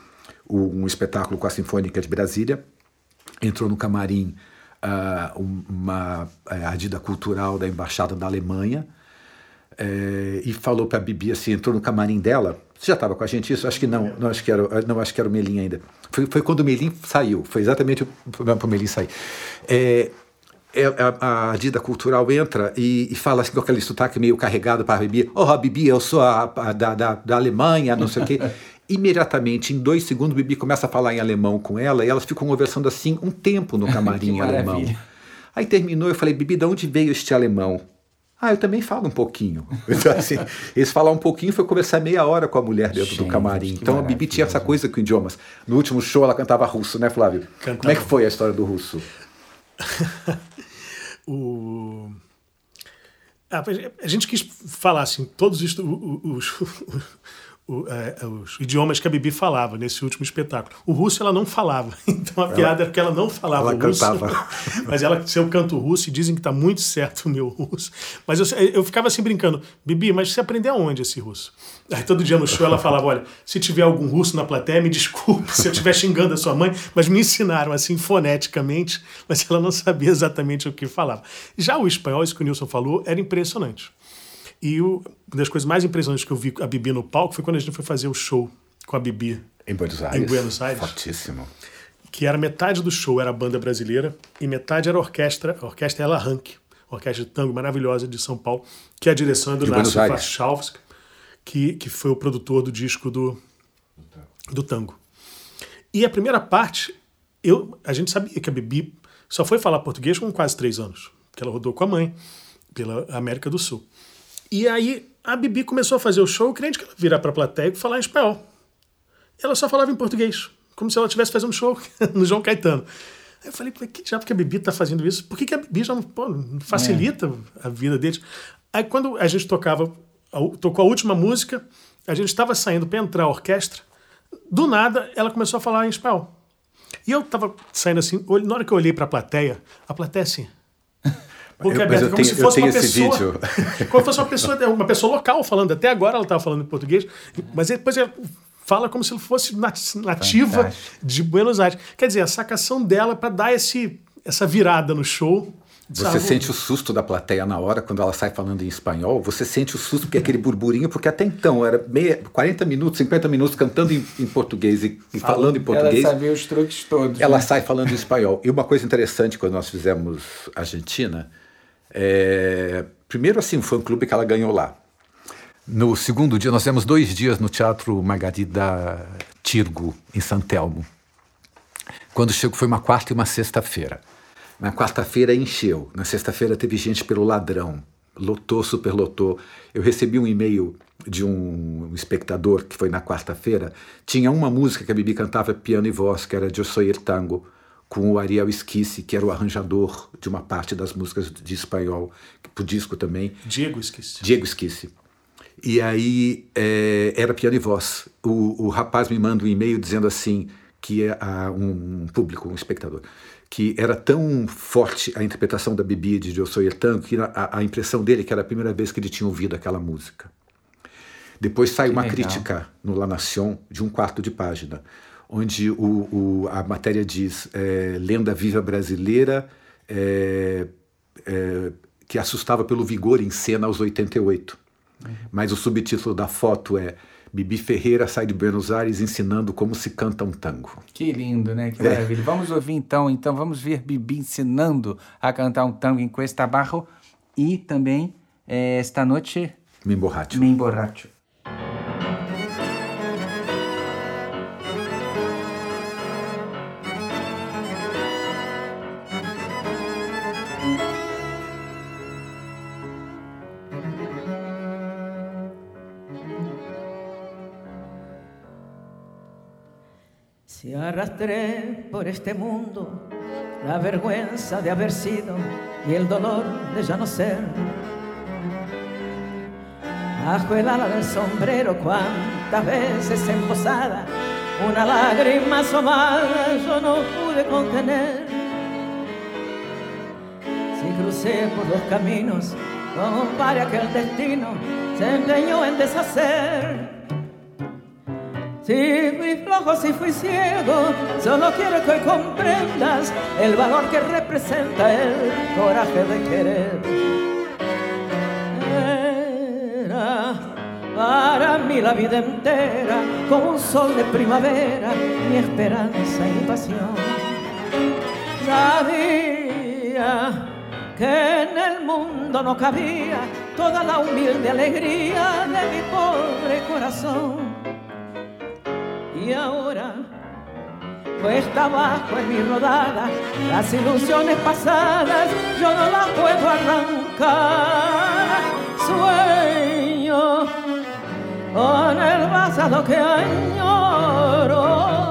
um espetáculo com a Sinfônica de Brasília, entrou no camarim uh, uma uh, ardida cultural da embaixada da Alemanha uh, e falou para a Bibi assim, entrou no camarim dela. Você já estava com a gente isso? Acho que não, não acho que era, não acho que era o Melim ainda. Foi, foi quando o Melim saiu, foi exatamente para o Melim sair. É, é, a, a Cultural entra e, e, fala assim com aquele sotaque meio carregado para a Bibi. Oh, a Bibi, eu sou a, a da, da, da Alemanha, não sei o quê. (laughs) imediatamente, em dois segundos, o Bibi começa a falar em alemão com ela e elas ficam conversando assim um tempo no (laughs) camarim em alemão. Aí terminou, eu falei, Bibi, de onde veio este alemão? Ah, eu também falo um pouquinho. (laughs) Então, assim, eles falar um pouquinho foi conversar meia hora com a mulher dentro Gente, do camarim. Então a Bibi tinha essa coisa com idiomas. No último show ela cantava russo, né, Flávio? Cantava. Como é que foi a história do russo? (laughs) o... Ah, a gente quis falar assim, todos os, os, o, é, os idiomas que a Bibi falava nesse último espetáculo. O russo ela não falava, (laughs) então a ela, piada era que ela não falava ela russo. Cantava. (laughs) Mas ela, se eu canto russo, e dizem que está muito certo o meu russo. Mas eu, eu ficava assim brincando, Bibi, mas você aprendeu aonde esse russo? Aí todo dia no show ela falava, olha, se tiver algum russo na plateia, me desculpe se eu estiver xingando a sua mãe, mas me ensinaram assim foneticamente, mas ela não sabia exatamente o que falava. Já o espanhol, isso que o Nilson falou, era impressionante. E o, uma das coisas mais impressionantes que eu vi a Bibi no palco foi quando a gente foi fazer o show com a Bibi. Em Buenos Aires? Em Buenos Aires. Fortíssimo. Que era metade do show era a banda brasileira e metade era a orquestra, a orquestra Ela Rank, orquestra de tango maravilhosa de São Paulo, que a direção é do Nácio Wachowski, que, que foi o produtor do disco do, do tango. E a primeira parte, eu, a gente sabia que a Bibi só foi falar português com quase três anos, que ela rodou com a mãe pela América do Sul. E aí a Bibi começou a fazer o show crente que ela virar para a plateia e falar em espanhol. Ela só falava em português, como se ela estivesse fazendo um show (laughs) no João Caetano. Aí eu falei, que diabo que a Bibi tá fazendo isso? Por que, que a Bibi já não pô, facilita é. a vida deles? Aí quando a gente tocava, tocou a última música, a gente estava saindo para entrar a orquestra, do nada ela começou a falar em espanhol. E eu estava saindo assim, na hora que eu olhei para a plateia, a plateia assim, boca aberta, como tenho, se fosse uma pessoa. (laughs) como se fosse uma pessoa, uma pessoa local falando. Até agora ela estava falando em português, mas depois ela fala como se fosse nativa Fantástico. de Buenos Aires. Quer dizer, a sacação dela para dar esse, essa virada no show Você Desarmou. sente o susto da plateia na hora, quando ela sai falando em espanhol. Você sente o susto porque é aquele burburinho, porque até então era meia, 40 minutos, 50 minutos cantando em, em português e, e falando em português. Ela sabia os truques todos. Ela né? sai falando em espanhol. E uma coisa interessante quando nós fizemos Argentina, é... primeiro assim, foi um clube que ela ganhou lá. No segundo dia, nós temos dois dias no Teatro Margarida Tirgo, em São Telmo. Quando chegou, foi uma quarta e uma sexta-feira. Na quarta-feira encheu, na sexta-feira teve gente pelo ladrão, lotou, superlotou. Eu recebi um e-mail de um espectador que foi na quarta-feira, tinha uma música que a Bibi cantava piano e voz, que era Eu Soy Tango, com o Ariel Esquisse, que era o arranjador de uma parte das músicas de espanhol, pro disco também. Diego, esqueci. Diego Esquisse. E aí é, era piano e voz. O, o rapaz me manda um e-mail dizendo assim que é ah, um, público, um espectador, que era tão forte a interpretação da Bibi de Eu Sou El Tango que a, a impressão dele é que era a primeira vez que ele tinha ouvido aquela música. Depois sai uma legal. crítica no La Nation de um quarto de página, onde o, o- a matéria diz é, lenda viva brasileira é, é, que assustava pelo vigor em cena aos 88. Mas o subtítulo da foto é Bibi Ferreira sai de Buenos Aires ensinando como se canta um tango. Que lindo, né? É. Que maravilha. Vamos ouvir então, então vamos ver Bibi ensinando a cantar um tango em Cuesta Barro e também eh, esta noite Me emborracho. me emborracho. Si arrastré por este mundo la vergüenza de haber sido y el dolor de ya no ser. Bajo el ala del sombrero, cuántas veces en posada, una lágrima asomada yo no pude contener. Si crucé por los caminos, compare aquel destino, se empeñó en deshacer. Si fui flojo, si fui ciego, solo quiero que comprendas el valor que representa el coraje de querer. Era para mí la vida entera como un sol de primavera, mi esperanza y mi pasión. Sabía que en el mundo no cabía toda la humilde alegría de mi pobre corazón. Ahora, cuesta abajo en mi rodada, las ilusiones pasadas yo no las puedo arrancar. Sueño con el pasado que añoro,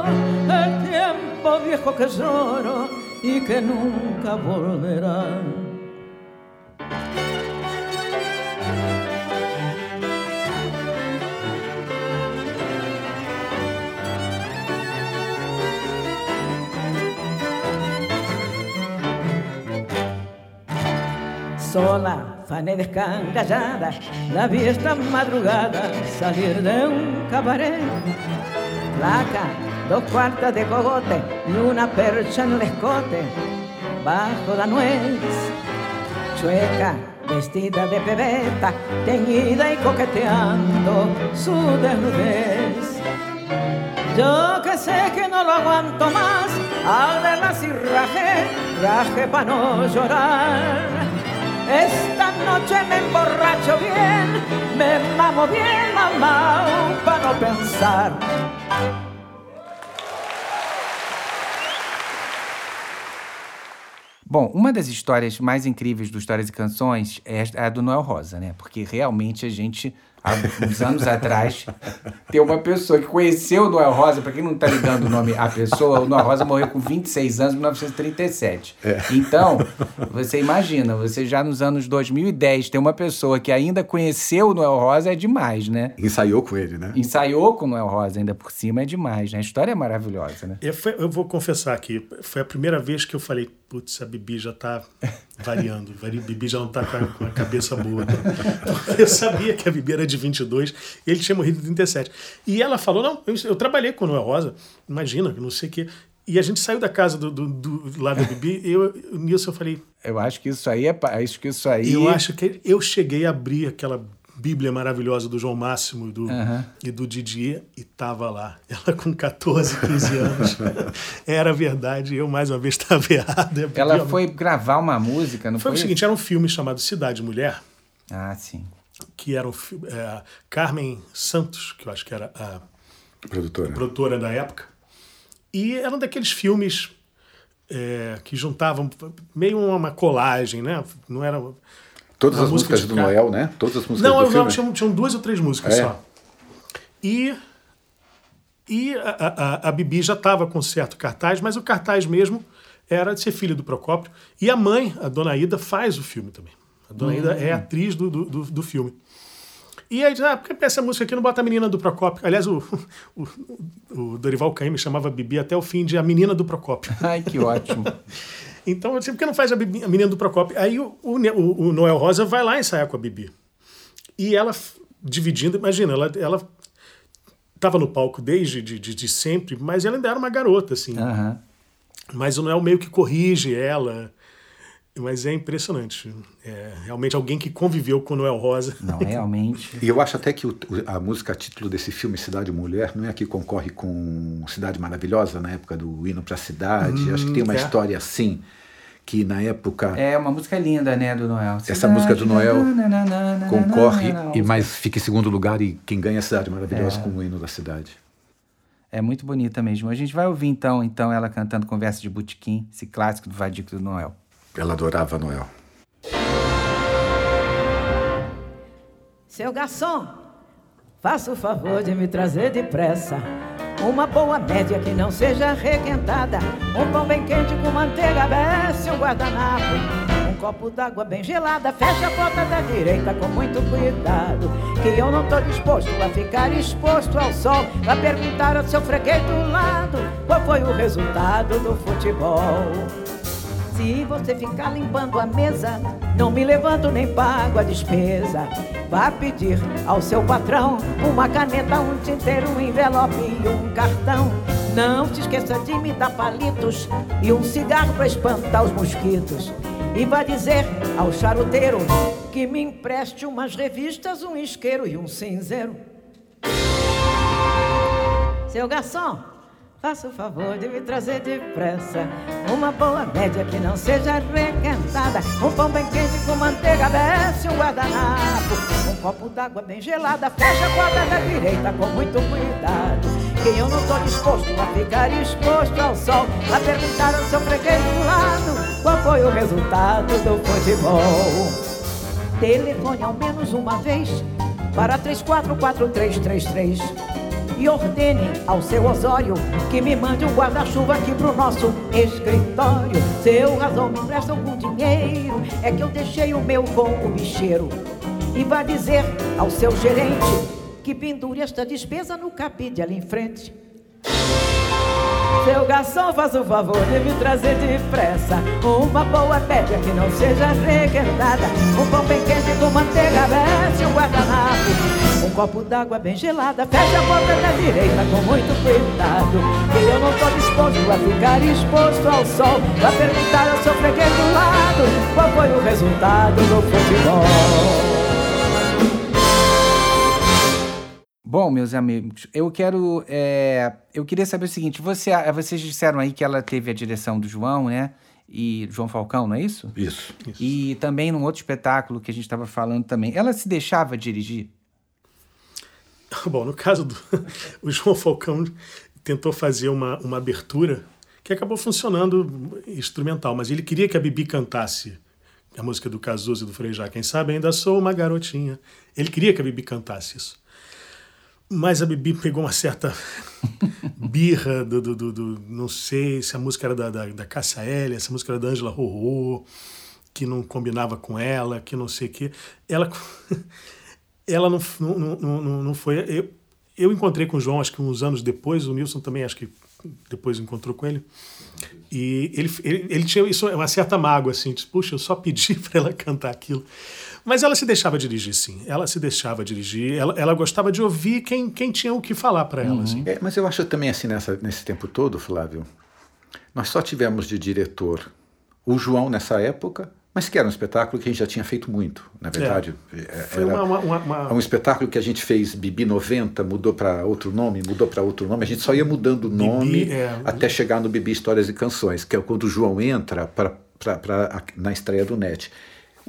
el tiempo viejo que lloro y que nunca volverá. Sola, fané descangallada, la vi esta madrugada salir de un cabaret. Placa, dos cuartas de cogote y una percha en el escote, bajo la nuez. Chueca, vestida de pebeta, teñida y coqueteando su desnudez. Yo que sé que no lo aguanto más, al verla así rajé, rajé para no llorar. Esta noche me emborracho bien, me mamo bien, mamá, para no pensar. Bom, uma das histórias mais incríveis do Histórias e Canções é a do Noel Rosa, né? Porque realmente a gente, há uns anos atrás, tem uma pessoa que conheceu o Noel Rosa, para quem não tá ligando o nome à pessoa, o Noel Rosa morreu com 26 anos em 1937. Então, você imagina, você já nos anos 2010 tem uma pessoa que ainda conheceu o Noel Rosa, é demais, né? Ensaiou com ele, né? Ensaiou com o Noel Rosa ainda por cima, é demais, né? A história é maravilhosa, né? Eu, foi- eu vou confessar aqui, foi a primeira vez que eu falei, putz, a Bibi já tá variando, Bibi já não tá com a, cabeça boa. (laughs) Eu sabia que a Bibi era de 22 e ele tinha morrido de 37. E ela falou, não, eu, eu trabalhei com o Noel Rosa, imagina, não sei o quê. E a gente saiu da casa do, do, do lá da Bibi, eu, o Nilson, eu falei, Eu acho que isso aí é. Acho que isso aí. eu acho que eu cheguei a abrir aquela Bíblia maravilhosa do João Máximo e do, e do Didier e tava lá. Ela com 14, 15 anos. (laughs) Era verdade, eu mais uma vez estava errado. Eu Ela foi gravar uma música, não Foi foi? o seguinte, era um filme chamado Cidade Mulher, Ah, sim. que era um fi- é, Carmen Santos, que eu acho que era a Produtora. produtora da época. E era um daqueles filmes é, que juntavam meio uma colagem, né? Não era. Todas uma as música músicas do Noel, né? Todas as músicas Não, do filme. não, tinham, tinham duas ou três músicas É? só. E, e a, a, a Bibi já estava com certo cartaz, mas o cartaz mesmo era de ser filha do Procópio. E a mãe, a dona Ida, faz o filme também. A dona Ida é atriz do, do, do, do filme. E aí, diz, ah, por que essa música aqui não bota a menina do Procópio? Aliás, o, (laughs) o, o Dorival Caymmi chamava a Bibi até o fim de a menina do Procópio. Ai, que ótimo. (laughs) Então, eu disse, por que não faz a, Bibi- a menina do Procópio? Aí o, o, o- Noel Rosa vai lá ensaiar com a Bibi. E ela, dividindo, imagina, ela, ela estava no palco desde de, de, de sempre, mas ela ainda era uma garota, assim. Aham. Mas o Noel meio que corrige ela. Mas é impressionante. É realmente alguém que conviveu com o Noel Rosa. Não, realmente. E eu acho até que o- a música título desse filme, Cidade Mulher, não é a que concorre com Cidade Maravilhosa, na época do Hino pra Cidade. acho que tem uma é. história assim, que na época É uma música linda, né, do Noel. essa música do Noel concorre e mais fica em segundo lugar e quem ganha é Cidade Maravilhosa É. com o Hino da Cidade. É muito bonita mesmo. A gente vai ouvir então, então ela cantando Conversa de Botequim, esse clássico do Vadico do Noel. Ela adorava Noel. Seu garçom, faça o favor de me trazer depressa uma boa média que não seja requentada, um pão bem quente com manteiga, desce um guardanapo, um copo d'água bem gelada, fecha a porta da direita com muito cuidado, que eu não tô disposto a ficar exposto ao sol, pra perguntar ao seu freguês do lado qual foi o resultado do futebol. Se você ficar limpando a mesa, não me levanto nem pago a despesa. Vá pedir ao seu patrão uma caneta, um tinteiro, um envelope e um cartão. Não se esqueça de me dar palitos e um cigarro para espantar os mosquitos. E vá dizer ao charuteiro que me empreste umas revistas, um isqueiro e um cinzeiro. Seu garçom, faça o favor de me trazer depressa uma boa média que não seja requentada. Um pão bem quente com manteiga, desce um guardanapo. Um copo d'água bem gelada, fecha a porta da direita com muito cuidado. Que eu não tô disposto a ficar exposto ao sol. A perguntar ao seu freguês do lado qual foi o resultado do futebol. Telefone ao menos uma vez para 344333 e ordene ao seu Osório que me mande um guarda-chuva aqui pro nosso escritório. Seu razão me empresta algum dinheiro, é que eu deixei o meu com o bicheiro. E vá dizer ao seu gerente que pendure esta despesa no cabide ali em frente. Seu garçom, faça o favor de me trazer depressa Uma boa média que não seja requentada. Um pão bem quente com manteiga, desce um guardanapo. Um copo d'água bem gelada Fecha a porta da direita com muito cuidado. Que eu não tô disposto a ficar exposto ao sol Pra perguntar ao seu freguês do lado Qual foi o resultado do futebol Bom, meus amigos, eu quero. é, eu queria saber o seguinte: você, vocês disseram aí que ela teve a direção do João, né? E João Falcão, não é isso? Isso. E também num outro espetáculo que a gente estava falando também. Ela se deixava dirigir? (laughs) Bom, no caso do (laughs) o João Falcão tentou fazer uma, uma abertura que acabou funcionando instrumental, mas ele queria que a Bibi cantasse a música do Cazuza e do Frejá, quem sabe ainda sou uma garotinha. Ele queria que a Bibi cantasse isso. Mas a Bibi pegou uma certa (laughs) birra do, do, do- do- Não sei se a música era da, da, da Cássia Eller, se a música era da Ângela Rorô, que não combinava com ela, que não sei o quê. Ela, (laughs) ela não, não, não, não, foi. Eu, eu encontrei com o João, acho que uns anos depois, o Nilson também, acho que depois encontrou com ele. E ele, ele, ele tinha isso, uma certa mágoa, assim, disse, puxa, eu só pedi (laughs) para ela cantar aquilo. Mas ela se deixava dirigir, sim. Ela se deixava dirigir. Ela, ela gostava de ouvir quem, quem tinha o que falar para ela, assim. É, mas eu acho também assim nessa, nesse tempo todo, Flávio, nós só tivemos de diretor o João nessa época, mas que era um espetáculo que a gente já tinha feito muito, na verdade. É. Foi uma, uma, uma... um espetáculo que a gente fez Bibi 90, mudou para outro nome, mudou para outro nome, a gente só ia mudando o nome Bibi, é... até chegar no Bibi Histórias e Canções, que é quando o João entra pra, pra, pra, na estreia do NET.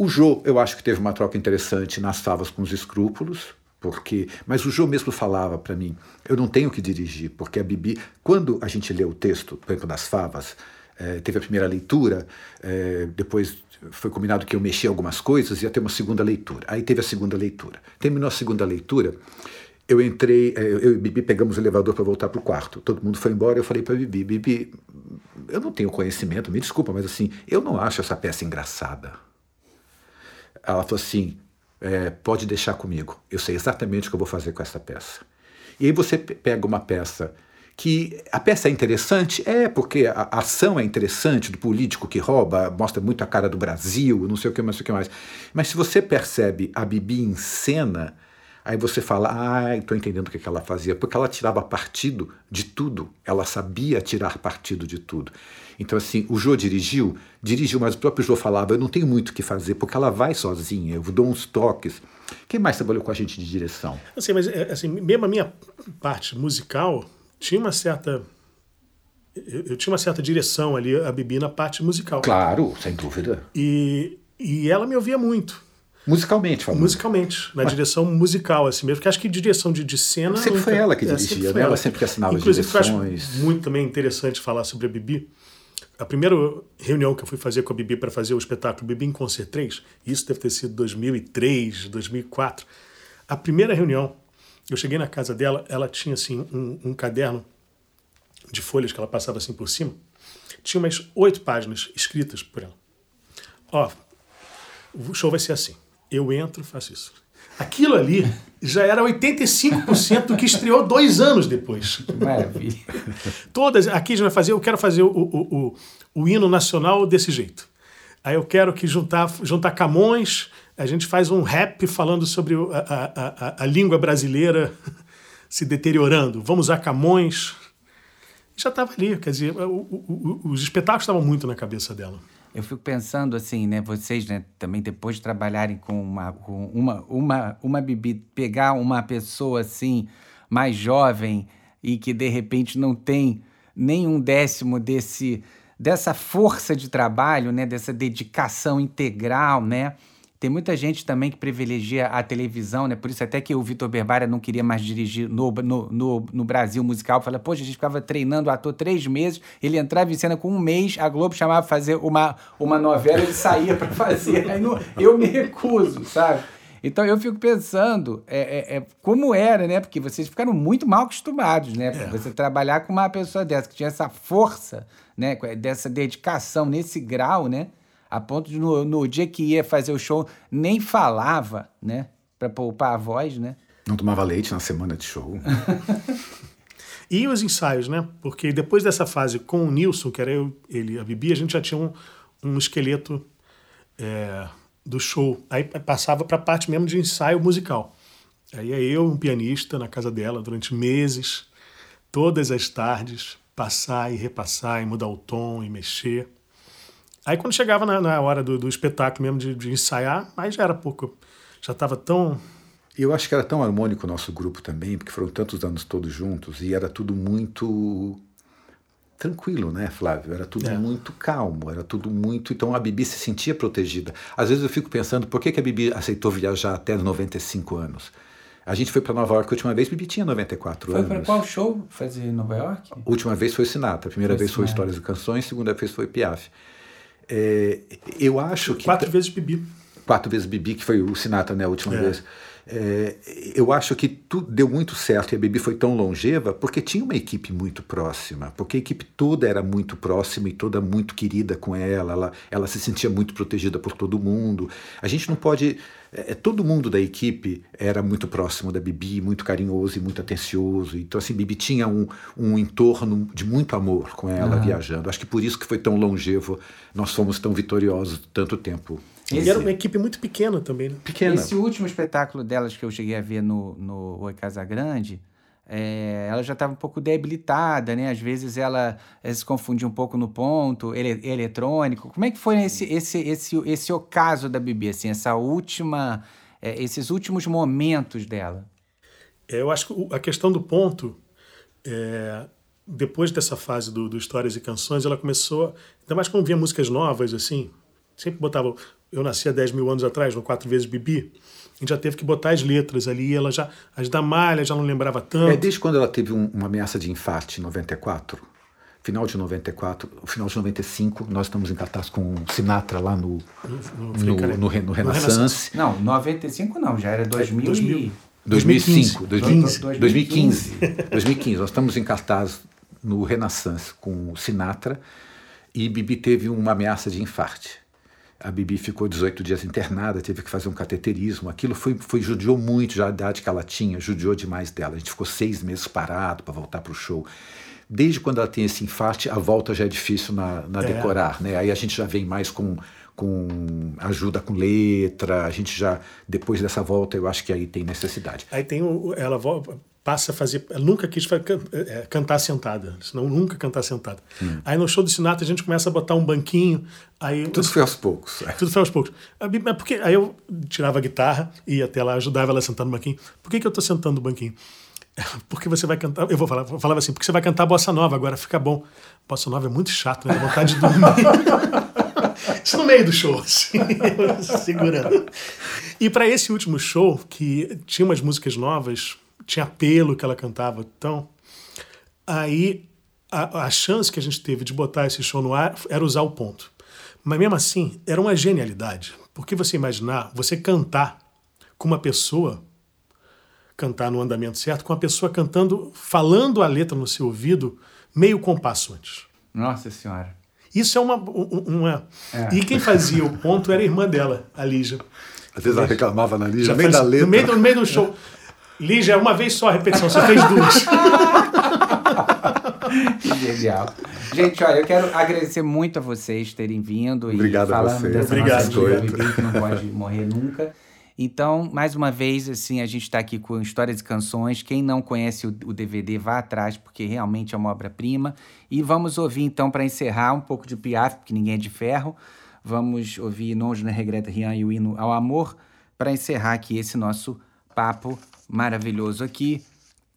O Jô, eu acho que teve uma troca interessante nas Favas com os Escrúpulos, porque mas o Jô mesmo falava para mim eu não tenho que dirigir porque a Bibi quando a gente lê o texto por exemplo das favas eh, teve a primeira leitura eh, depois foi combinado que eu mexia algumas coisas e ia ter uma segunda leitura. Aí teve a segunda leitura. Terminou a segunda leitura eu entrei eh, eu e Bibi pegamos o elevador para voltar para o quarto. Todo mundo foi embora eu falei para Bibi Bibi eu não tenho conhecimento me desculpa mas assim eu não acho essa peça engraçada ela falou assim é, pode deixar comigo. Eu sei exatamente o que eu vou fazer com essa peça. E aí você pega uma peça que a peça é interessante, é porque a ação é interessante do político que rouba, mostra muito a cara do Brasil, não sei o que mais, não sei o que mais. Mas se você percebe a Bibi em cena, aí você fala, ah, estou entendendo o que ela fazia, porque ela tirava partido de tudo, ela sabia tirar partido de tudo. Então, assim, o Jô dirigiu, dirigiu, mas o próprio Jô falava: eu não tenho muito o que fazer, porque ela vai sozinha, eu dou uns toques. Quem mais trabalhou com a gente de direção? Assim, mas é, assim, mesmo a minha parte musical tinha uma certa. Eu, eu tinha uma certa direção ali, a Bibi, na parte musical. Claro, sem dúvida. E, e ela me ouvia muito. Musicalmente, falando. Musicalmente, na Mas... direção musical, assim mesmo. Porque acho que direção de, de cena. Sempre nunca, foi ela que dirigia, é, né? Ela. ela sempre que assinava Inclusive, as direções. Eu acho muito também interessante falar sobre a Bibi a primeira reunião que eu fui fazer com a Bibi para fazer o espetáculo Bibi em Concert 3, isso deve ter sido 2003, 2004. A primeira reunião, eu cheguei na casa dela, ela tinha assim um, um caderno de folhas que ela passava assim por cima, tinha umas oito páginas escritas por ela. Ó, o show vai ser assim. Eu entro, faço isso. Aquilo ali já era 85% do que estreou dois anos depois. Maravilha. Todas, aqui a gente vai fazer, eu quero fazer o, o, o, o hino nacional desse jeito. Aí eu quero que juntar, juntar Camões, a gente faz um rap falando sobre a, a, a, a língua brasileira se deteriorando. Vamos usar Camões. Já estava ali, quer dizer, os espetáculos estavam muito na cabeça dela eu fico pensando assim, né? Vocês, né? Também depois de trabalharem com uma, com uma, uma, uma bebida, pegar uma pessoa assim mais jovem e que de repente não tem nem um décimo desse dessa força de trabalho, né? Dessa dedicação integral, né? Tem muita gente também que privilegia a televisão, né? Por isso até que o Vitor Berbara não queria mais dirigir no, no, no, no Brasil musical. Fala, poxa, a gente ficava treinando o ator três meses, ele entrava em cena com um mês, a Globo chamava pra fazer uma, uma novela, ele saía para fazer. Aí não, eu me recuso, sabe? Então eu fico pensando é, é, é, como era, né? Porque vocês ficaram muito mal acostumados, né? É. Você trabalhar com uma pessoa dessa, que tinha essa força, né? Dessa dedicação nesse grau, né? A ponto de no, no dia que ia fazer o show nem falava, né? Para poupar a voz, né? Não tomava leite na semana de show. (laughs) e os ensaios, né? Porque depois dessa fase com o Nilson, que era eu, ele a Bibi, a gente já tinha um, um esqueleto é, do show. Aí passava para a parte mesmo de ensaio musical. Aí é eu, um pianista, na casa dela durante meses, todas as tardes, passar e repassar e mudar o tom e mexer. Aí quando chegava na, na hora do, do, espetáculo mesmo de, de, ensaiar, aí já era pouco. Já estava tão. Eu acho que era tão harmônico o nosso grupo também, porque foram tantos anos todos juntos e era tudo muito tranquilo, né, Flávio? Era tudo é. muito calmo, era tudo muito. Então a Bibi se sentia protegida. Às vezes eu fico pensando por que, que a Bibi aceitou viajar até 95 anos. A gente foi para Nova York a última vez, Bibi tinha 94 foi anos. Foi para qual show fazer em Nova York? A última vez foi Sinatra, a primeira foi vez Sinatra. foi Histórias e Canções, a segunda vez foi Piaf. É, eu acho que. Quatro vezes Bibi. Quatro vezes Bibi, que foi o Sinatra, né, a última é. vez. É, eu acho que tudo deu muito certo e a Bibi foi tão longeva porque tinha uma equipe muito próxima, porque a equipe toda era muito próxima e toda muito querida com ela, ela, ela se sentia muito protegida por todo mundo. A gente não pode. É, todo mundo da equipe era muito próximo da Bibi, muito carinhoso e muito atencioso. Então, assim, Bibi tinha um, um entorno de muito amor com ela uhum. viajando. Acho que por isso que foi tão longevo, nós fomos tão vitoriosos tanto tempo. Esse... E era uma equipe muito pequena também, né? Pequena. Esse último espetáculo delas que eu cheguei a ver no, no Oi Casa Grande, é, ela já estava um pouco debilitada, né? Às vezes ela, ela se confundia um pouco no ponto ele, eletrônico. Como é que foi esse, esse, esse, esse ocaso da Bibi, assim, essa última, é, esses últimos momentos dela? É, eu acho que a questão do ponto, é, depois dessa fase do, do, Histórias e Canções, ela começou, ainda mais quando via músicas novas, assim, sempre botava, eu nasci há 10 mil anos atrás, no Quatro Vezes Bibi, a gente já teve que botar as letras ali, ela já, as da Malha já não lembrava tanto. É desde quando ela teve um, uma ameaça de infarte em 94, final de 94, final de 95, nós estamos em cartaz com Sinatra lá no, no, no, no, no, no Renaissance. Não, 95 não, já era 2000, 2000. 2005, 2015. 2015. 2015. Nós estamos em cartaz no Renaissance com Sinatra e Bibi teve uma ameaça de infarte. A Bibi ficou 18 dias internada, teve que fazer um cateterismo. Aquilo foi, foi judiou muito já a idade que ela tinha, judiou demais dela. A gente ficou seis meses parado para voltar para o show. Desde quando ela tem esse infarte, a volta já é difícil na, na é. decorar, né? Aí a gente já vem mais com com ajuda com letra, a gente já depois dessa volta eu acho que aí tem necessidade. Aí tem o, ela passa a fazer. Ela nunca quis é, cantar sentada, senão nunca cantar sentada. Hum. Aí no show do Sinatra a gente começa a botar um banquinho. Aí, tudo foi aos poucos. É. Tudo foi aos poucos. Mas porque, aí eu tirava a guitarra, ia até lá, ajudava ela a sentar no banquinho. Por que, que eu estou sentando no banquinho? (laughs) Porque você vai cantar. Eu vou falar, eu falava assim, porque você vai cantar bossa nova agora, fica bom. Bossa nova é muito chato, né? Dá vontade de dormir. (laughs) Isso no meio do show, assim, (laughs) segurando. E para esse último show, que tinha umas músicas novas, tinha apelo que ela cantava. Então, aí a, a chance que a gente teve de botar esse show no ar era usar o ponto. Mas mesmo assim, era uma genialidade. Porque você imaginar, você cantar com uma pessoa, cantar no andamento certo, com a pessoa cantando, falando a letra no seu ouvido, meio compasso antes. Nossa Senhora. Isso é uma. uma... É. E quem fazia o ponto era a irmã dela, a Lígia. Às vezes ela reclamava na Lígia, no meio da letra. No meio, no meio do show. (laughs) Lígia, uma vez só a repetição, você fez duas. (laughs) que genial. Gente, olha, eu quero agradecer muito a vocês terem vindo Obrigado e falando a você. dessa Obrigado. nossa que não pode morrer nunca. Então, mais uma vez, assim, a gente está aqui com Histórias e Canções. Quem não conhece o, o DVD, vá atrás, porque realmente é uma obra-prima. E vamos ouvir, então, para encerrar, um pouco de Piaf, porque ninguém é de ferro. Vamos ouvir Non Je ne regrette rien e o hino ao amor, para encerrar aqui esse nosso papo maravilhoso aqui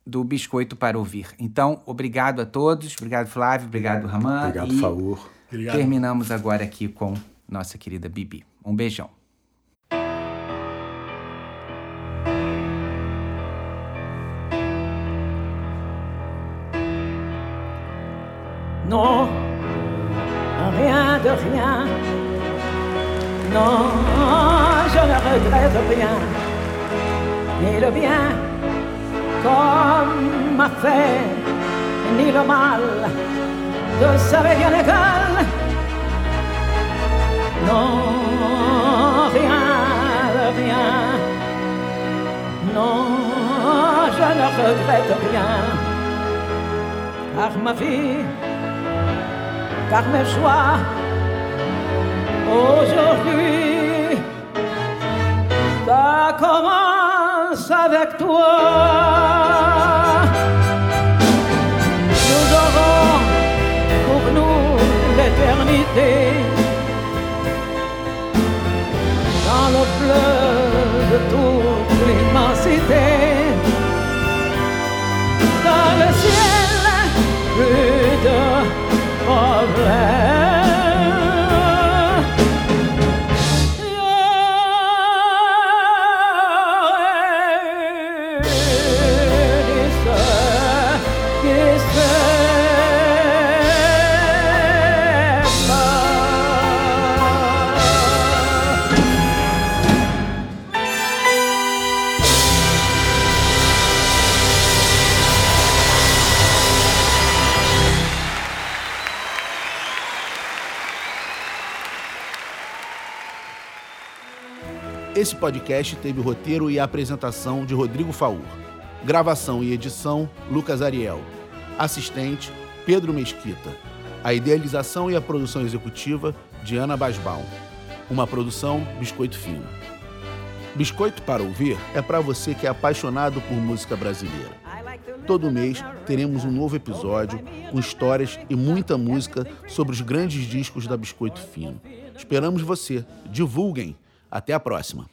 do Biscoito para Ouvir. Então, obrigado a todos. Obrigado, Flávio. Obrigado, Raman. Obrigado, Faur. Terminamos agora aqui com nossa querida Bibi. Um beijão. Non, rien de rien. Non, je ne regrette rien. Ni le bien comme m'a fait, ni le mal de sa rien égal. Non, rien rien. Non, je ne regrette rien. Car ma vie car mes choix aujourd'hui, ça commence Nous aurons pour nous l'éternité podcast teve roteiro e apresentação de Rodrigo Faur. Gravação e edição, Lucas Ariel. Assistente, Pedro Mesquita. A idealização e a produção executiva, Diana Basbaum. Uma produção Biscoito Fino. Biscoito para ouvir é para você que é apaixonado por música brasileira. Todo mês teremos um novo episódio com histórias e muita música sobre os grandes discos da Biscoito Fino. Esperamos você. Divulguem. Até a próxima.